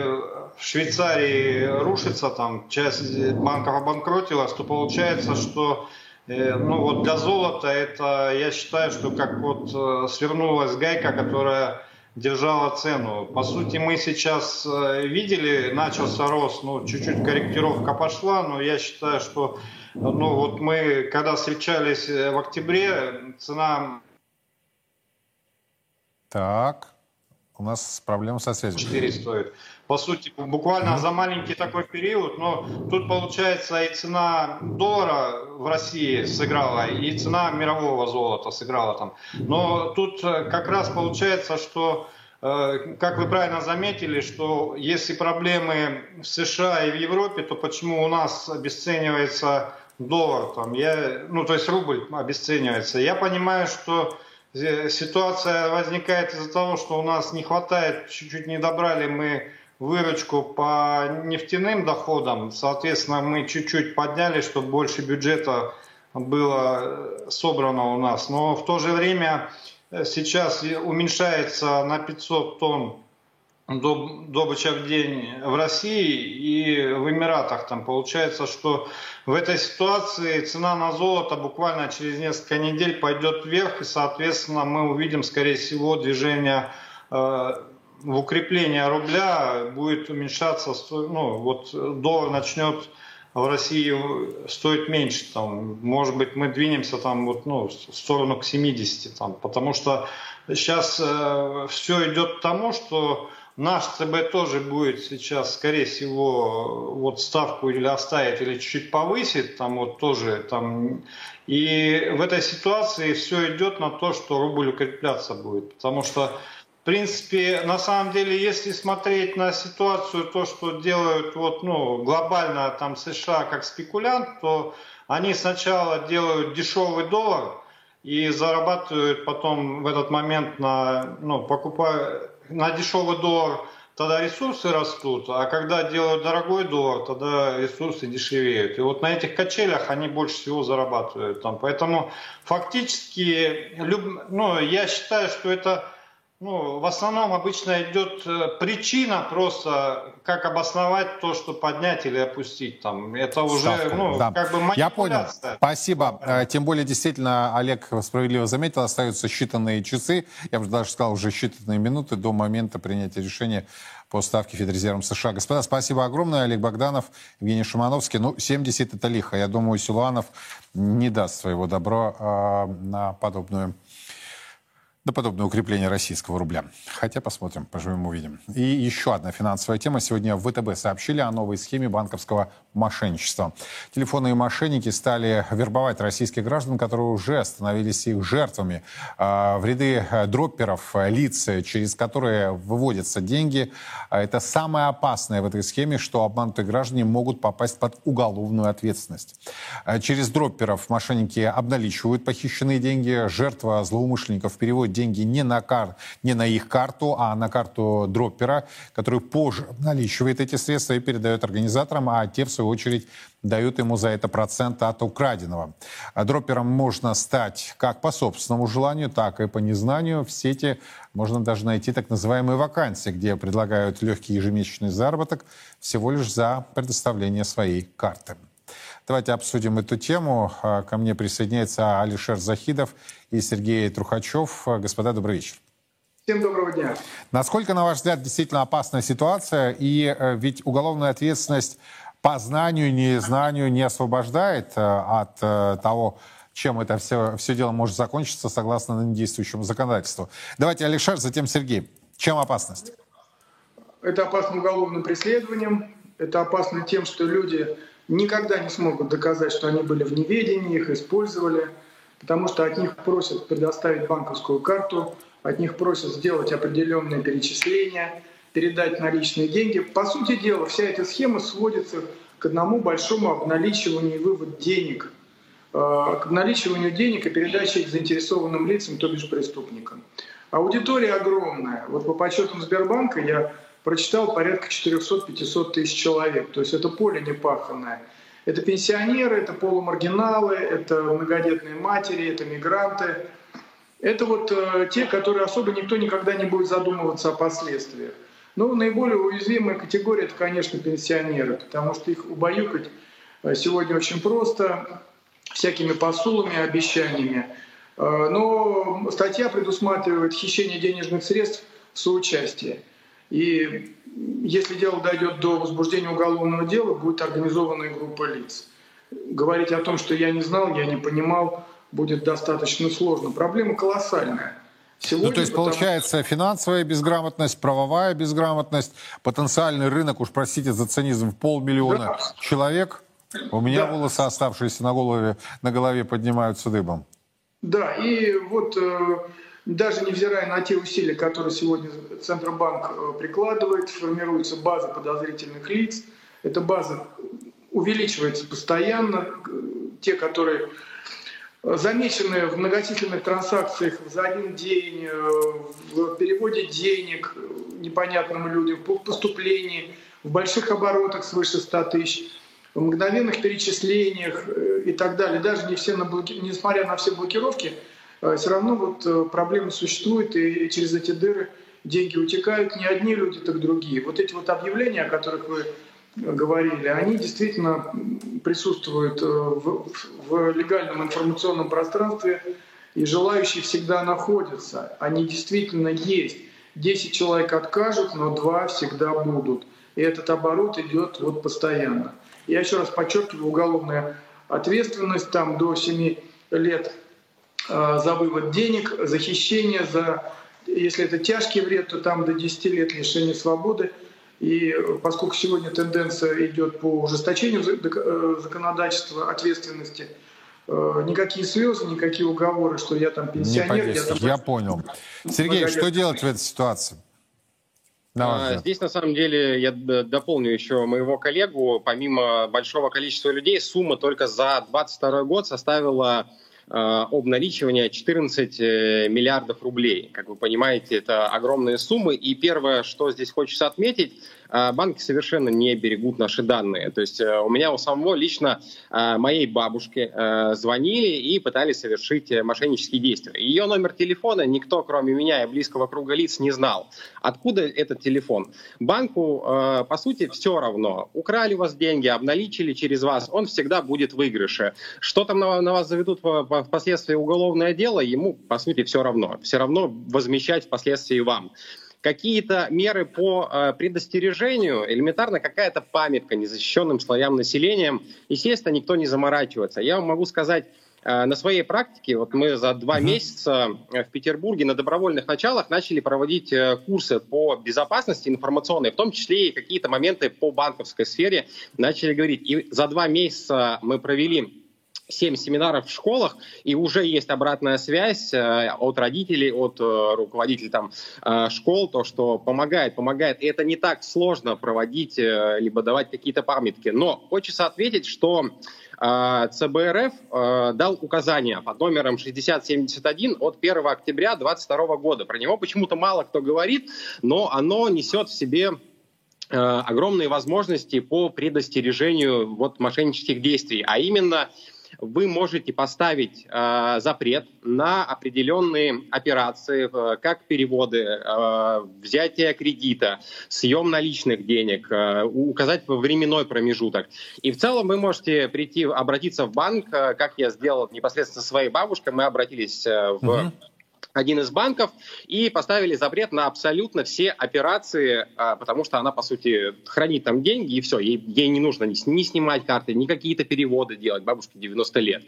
в Швейцарии рушится, там часть банков обанкротилась, то получается, что э, ну вот для золота это, я считаю, что как вот э, свернулась гайка, которая держала цену. По сути, мы сейчас э, видели, начался рост, ну, чуть-чуть корректировка пошла, но я считаю, что, ну, вот мы, когда встречались в октябре, цена... Так, у нас проблема со связью. 4 стоит по сути, буквально за маленький такой период. Но тут, получается, и цена доллара в России сыграла, и цена мирового золота сыграла там. Но тут э, как раз получается, что э, как вы правильно заметили, что если проблемы в США и в Европе, то почему у нас обесценивается доллар, там, я, ну, то есть рубль обесценивается. Я понимаю, что ситуация возникает из-за того, что у нас не хватает, чуть-чуть не добрали мы выручку по нефтяным доходам. Соответственно, мы чуть-чуть подняли, чтобы больше бюджета было собрано у нас. Но в то же время э, сейчас уменьшается на 500 тонн добыча в день в России и в Эмиратах. Там получается, что в этой ситуации цена на золото буквально через несколько недель пойдет вверх, и, соответственно, мы увидим, скорее всего, движение э, в укрепление рубля будет уменьшаться, ну, вот доллар начнет в России стоить меньше, там, может быть, мы двинемся там вот, ну, в сторону к 70, там, потому что сейчас э, все идет к тому, что наш ЦБ тоже будет сейчас, скорее всего, вот ставку или оставить, или чуть-чуть повысит, там вот тоже там. И в этой ситуации все идет на то, что рубль укрепляться будет, потому что в принципе, на самом деле, если смотреть на ситуацию, то, что делают вот, ну, глобально там США как спекулянт, то они сначала делают дешевый доллар и зарабатывают потом в этот момент на, ну, покупая на дешевый доллар, тогда ресурсы растут, а когда делают дорогой доллар, тогда ресурсы дешевеют. И вот на этих качелях они больше всего зарабатывают. Там. Поэтому фактически, ну, я считаю, что это ну, в основном обычно идет э, причина просто, как обосновать то, что поднять или опустить. Там. Это уже, Ставку, ну, да. как бы Я понял. Спасибо. Э, тем более, действительно, Олег справедливо заметил, остаются считанные часы, я бы даже сказал, уже считанные минуты до момента принятия решения по ставке Федрезервом США. Господа, спасибо огромное. Олег Богданов, Евгений Шимановский. Ну, 70 это лихо. Я думаю, Силуанов не даст своего добра э, на подобную на подобное укрепление российского рубля. Хотя посмотрим, поживем, увидим. И еще одна финансовая тема. Сегодня в ВТБ сообщили о новой схеме банковского мошенничества. Телефонные мошенники стали вербовать российских граждан, которые уже становились их жертвами. А, в ряды э, дропперов э, лиц, через которые выводятся деньги. А, это самое опасное в этой схеме, что обманутые граждане могут попасть под уголовную ответственность. А, через дропперов мошенники обналичивают похищенные деньги. Жертва злоумышленников переводит переводят деньги не на, кар, не на их карту, а на карту дроппера, который позже наличивает эти средства и передает организаторам, а те, в свою очередь, дают ему за это процент от украденного. А дроппером можно стать как по собственному желанию, так и по незнанию. В сети можно даже найти так называемые вакансии, где предлагают легкий ежемесячный заработок всего лишь за предоставление своей карты. Давайте обсудим эту тему. А, ко мне присоединяется Алишер Захидов и Сергей Трухачев. Господа, добрый вечер. Всем доброго дня. Насколько, на ваш взгляд, действительно опасная ситуация? И э, ведь уголовная ответственность по знанию, незнанию не освобождает э, от э, того, чем это все, все дело может закончиться согласно действующему законодательству. Давайте Алишер, затем Сергей. Чем опасность? Это опасно уголовным преследованием, это опасно тем, что люди никогда не смогут доказать, что они были в неведении, их использовали, потому что от них просят предоставить банковскую карту, от них просят сделать определенные перечисления, передать наличные деньги. По сути дела, вся эта схема сводится к одному большому обналичиванию и вывод денег, э, к обналичиванию денег и передаче их заинтересованным лицам, то бишь преступникам. Аудитория огромная. Вот по подсчетам Сбербанка я прочитал порядка 400-500 тысяч человек. То есть это поле непаханное. Это пенсионеры, это полумаргиналы, это многодетные матери, это мигранты. Это вот э, те, которые особо никто никогда не будет задумываться о последствиях. Но наиболее уязвимая категория – это, конечно, пенсионеры, потому что их убаюкать э, сегодня очень просто, всякими посулами, обещаниями. Э, но статья предусматривает хищение денежных средств в соучастии. И если дело дойдет до возбуждения уголовного дела, будет организованная группа лиц. Говорить о том, что я не знал, я не понимал, будет достаточно сложно. Проблема колоссальная. Сегодня, ну, то есть, потому... получается, финансовая безграмотность, правовая безграмотность, потенциальный рынок, уж простите за цинизм, в полмиллиона да. человек. У меня да. волосы, оставшиеся на голове, на голове, поднимаются дыбом. Да, и вот э, даже невзирая на те усилия, которые сегодня Центробанк э, прикладывает, формируется база подозрительных лиц. Эта база увеличивается постоянно. Те, которые замечены в многочисленных транзакциях за один день, э, в переводе денег непонятным людям, по поступлении, в больших оборотах свыше 100 тысяч, в мгновенных перечислениях э, и так далее. Даже не все на блоки... несмотря на все блокировки, э, все равно вот проблемы существуют, и через эти дыры деньги утекают не одни люди, так другие. Вот эти вот объявления, о которых вы говорили, они действительно присутствуют э, в, в легальном информационном пространстве, и желающие всегда находятся. Они действительно есть. Десять человек откажут, но два всегда будут. И этот оборот идет вот постоянно. Я еще раз подчеркиваю, уголовная ответственность там до 7 лет э, за вывод денег, за хищение, за, если это тяжкий вред, то там до 10 лет лишения свободы – и поскольку сегодня тенденция идет по ужесточению э, законодательства, ответственности, э, никакие слезы, никакие уговоры, что я там пенсионер. Не я, там... я понял. Сергей, что делать в этой ситуации? А, здесь, на самом деле, я дополню еще моего коллегу. Помимо большого количества людей, сумма только за 2022 год составила Э, обналичивания 14 э, миллиардов рублей. Как вы понимаете, это огромные суммы. И первое, что здесь хочется отметить, э, банки совершенно не берегут наши данные. То есть у меня у самого лично моей бабушке звонили и пытались совершить мошеннические действия. Ее номер телефона никто, кроме меня и близкого круга лиц, не знал. Откуда этот телефон? Банку, по сути, все равно. Украли у вас деньги, обналичили через вас, он всегда будет в выигрыше. Что там на, на вас заведут по, по впоследствии уголовное дело, ему, по сути, все равно. Все равно возмещать впоследствии вам какие-то меры по э, предостережению, элементарно какая-то памятка незащищенным слоям населения, естественно, никто не заморачивается. Я вам могу сказать, э, на своей практике, вот мы за два uh-huh. месяца в Петербурге на добровольных началах начали проводить э, курсы по безопасности информационной, в том числе и какие-то моменты по банковской сфере начали говорить. И за два месяца мы провели 7 семинаров в школах, и уже есть обратная связь э, от родителей, от э, руководителей там, э, школ, то, что помогает, помогает. И это не так сложно проводить, либо давать какие-то памятки. Но хочется ответить, что ЦБРФ дал указание под номером 6071 от 1 октября 2022 года. Про него почему-то мало кто говорит, но оно несет в себе огромные возможности по предостережению вот мошеннических действий, а именно вы можете поставить э, запрет на определенные операции, э, как переводы, э, взятие кредита, съем наличных денег, э, указать временной промежуток. И в целом вы можете прийти, обратиться в банк, э, как я сделал непосредственно своей бабушкой, мы обратились э, в угу один из банков и поставили запрет на абсолютно все операции, а, потому что она, по сути, хранит там деньги и все. Ей, ей не нужно ни, ни снимать карты, ни какие-то переводы делать. Бабушке 90 лет.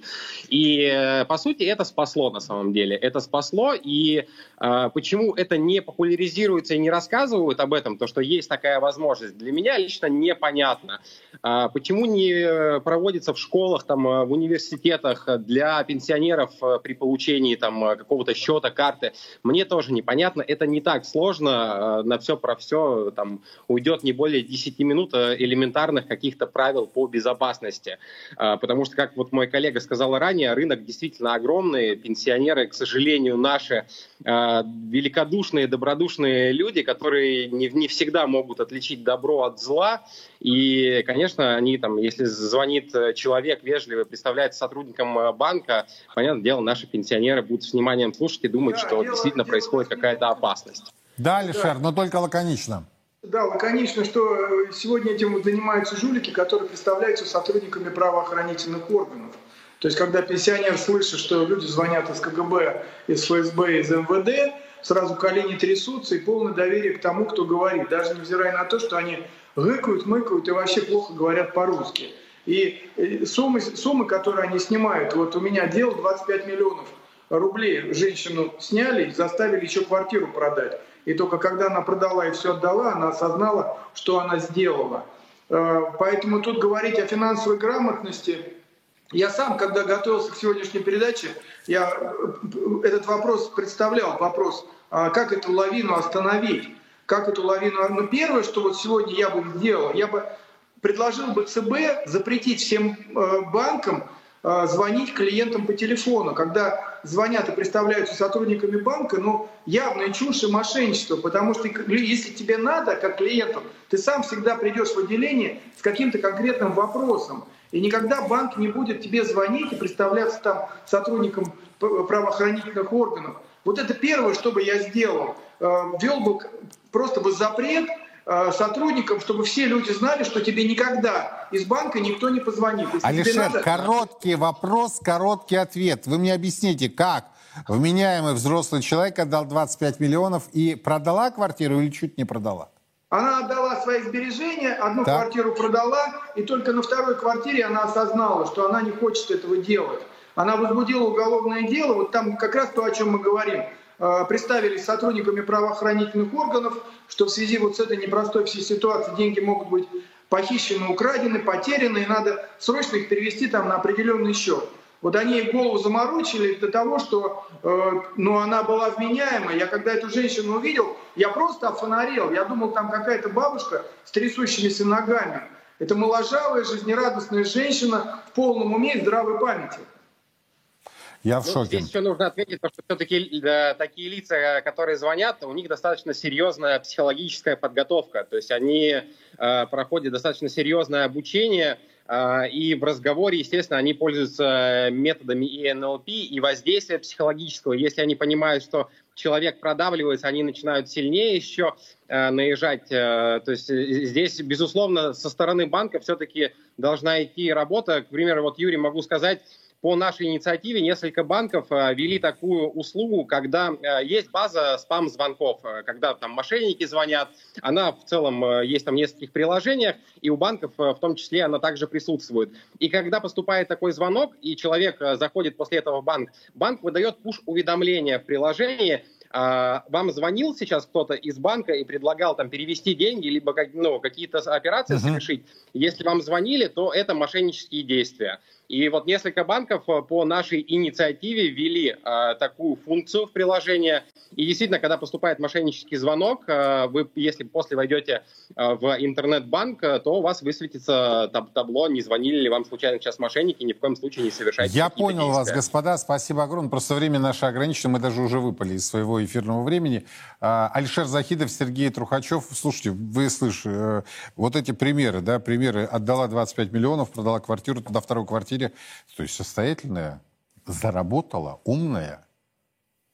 И, э, по сути, это спасло на самом деле. Это спасло. И э, почему это не популяризируется и не рассказывают об этом, то, что есть такая возможность, для меня лично непонятно. Э, почему не проводится в школах, там, в университетах для пенсионеров при получении там, какого-то счета карты. Мне тоже непонятно. Это не так сложно. Э, на все про все там уйдет не более 10 минут э, элементарных каких-то правил по безопасности. Э, потому что, как вот мой коллега сказал ранее, рынок действительно огромный. Пенсионеры, к сожалению, наши великодушные, добродушные люди, которые не, не всегда могут отличить добро от зла. И, конечно, они там, если звонит человек вежливый, представляется сотрудником банка, понятное дело, наши пенсионеры будут с вниманием слушать и думать, думать, что действительно происходит какая-то опасность. Да, Алишер, но только лаконично. Да, лаконично, что э, сегодня этим занимаются жулики, которые представляются сотрудниками правоохранительных органов. То есть, когда пенсионер слышит, что люди звонят из КГБ, из ФСБ, из МВД, сразу колени трясутся и полное доверие к тому, кто говорит, даже невзирая на то, что они гыкают, мыкают и вообще плохо говорят по-русски. И э, суммы, суммы, которые они снимают, вот у меня дело 25 миллионов – рублей женщину сняли заставили еще квартиру продать. И только когда она продала и все отдала, она осознала, что она сделала. Э, поэтому тут говорить о финансовой грамотности Я сам, когда готовился к сегодняшней передаче, я этот вопрос представлял, вопрос, а как эту лавину остановить, как эту лавину... Ну, первое, что вот сегодня я бы сделал, я бы предложил бы ЦБ запретить всем э, банкам э, звонить клиентам по телефону. Когда звонят и представляются сотрудниками банка, ну, явная чушь и мошенничество, потому что если тебе надо, как клиенту, ты сам всегда придешь в отделение с каким-то конкретным вопросом. И никогда банк не будет тебе звонить и представляться там сотрудником правоохранительных органов. Вот это первое, что бы я сделал. Э, Ввел бы просто бы запрет Э, сотрудникам, чтобы все люди знали, что тебе никогда из банка никто не позвонит. Если Алишер, надо... короткий вопрос, короткий ответ. Вы мне объясните, как вменяемый взрослый человек отдал 25 миллионов и продала квартиру или чуть не продала? Она отдала свои сбережения, одну так. квартиру продала, и только на второй квартире она осознала, что она не хочет этого делать. Она возбудила уголовное дело, вот там как раз то, о чем мы говорим – Э, представились сотрудниками правоохранительных органов, что в связи вот с этой непростой всей ситуацией деньги могут быть похищены, украдены, потеряны, и надо срочно их перевести там на определенный счет. Вот они ей голову заморочили до того, что э, ну, она была вменяемая. Я когда эту женщину увидел, я просто офонарел. Я думал, там какая-то бабушка с трясущимися ногами. Это моложавая, жизнерадостная женщина в полном уме и здравой памяти. Я в ну, шоке. Здесь еще нужно отметить, что все-таки да, такие лица, которые звонят, у них достаточно серьезная психологическая подготовка. То есть они э, проходят достаточно серьезное обучение, э, и в разговоре, естественно, они пользуются методами и НЛП, и воздействия психологического. Если они понимают, что человек продавливается, они начинают сильнее еще э, наезжать. Э, то есть э, здесь, безусловно, со стороны банка все-таки должна идти работа. К примеру, вот Юрий могу сказать, по нашей инициативе несколько банков э, ввели такую услугу, когда э, есть база спам-звонков, э, когда там мошенники звонят, она в целом есть там в нескольких приложениях, и у банков в том числе она также присутствует. И когда поступает такой звонок, и человек заходит после этого в банк, банк выдает пуш-уведомление в приложении, а, вам звонил сейчас кто-то из банка и предлагал там перевести деньги, либо ну, какие-то операции uh-huh. совершить. Если вам звонили, то это мошеннические действия. И вот несколько банков э, по нашей инициативе ввели э, такую функцию в приложение. И действительно, когда поступает мошеннический звонок, э, вы, если после войдете э, в интернет-банк, э, то у вас высветится таб- табло, не звонили ли вам случайно сейчас мошенники, ни в коем случае не совершайте Я понял действия. вас, господа, спасибо огромное. Просто время наше ограничено, мы даже уже выпали из своего эфирного времени. Э, Альшер Захидов, Сергей Трухачев. Слушайте, вы слышите, э, вот эти примеры, да, примеры. Отдала 25 миллионов, продала квартиру, туда вторую квартиру квартире. То есть состоятельная, заработала, умная,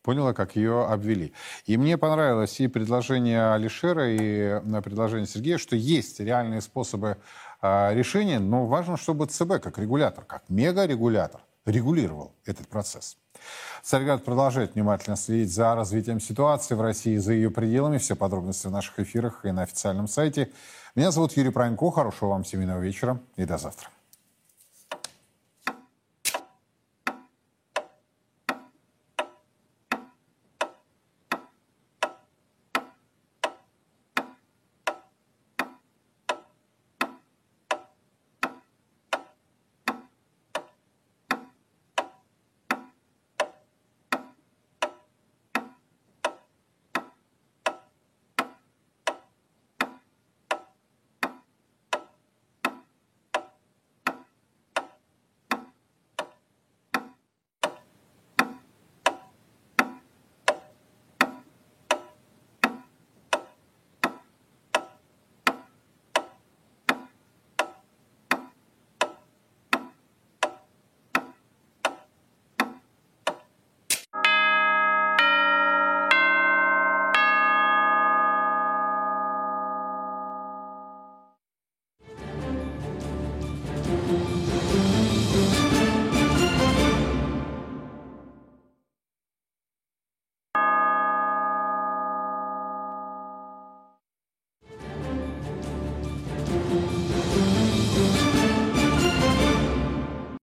поняла, как ее обвели. И мне понравилось и предложение Алишера, и э, предложение Сергея, что есть реальные способы а, решения, но важно, чтобы ЦБ как регулятор, как мегарегулятор регулировал этот процесс. Царьград продолжает внимательно следить за развитием ситуации в России и за ее пределами. Все подробности в наших эфирах и на официальном сайте. Меня зовут Юрий Пронько. Хорошего вам семейного вечера и до завтра.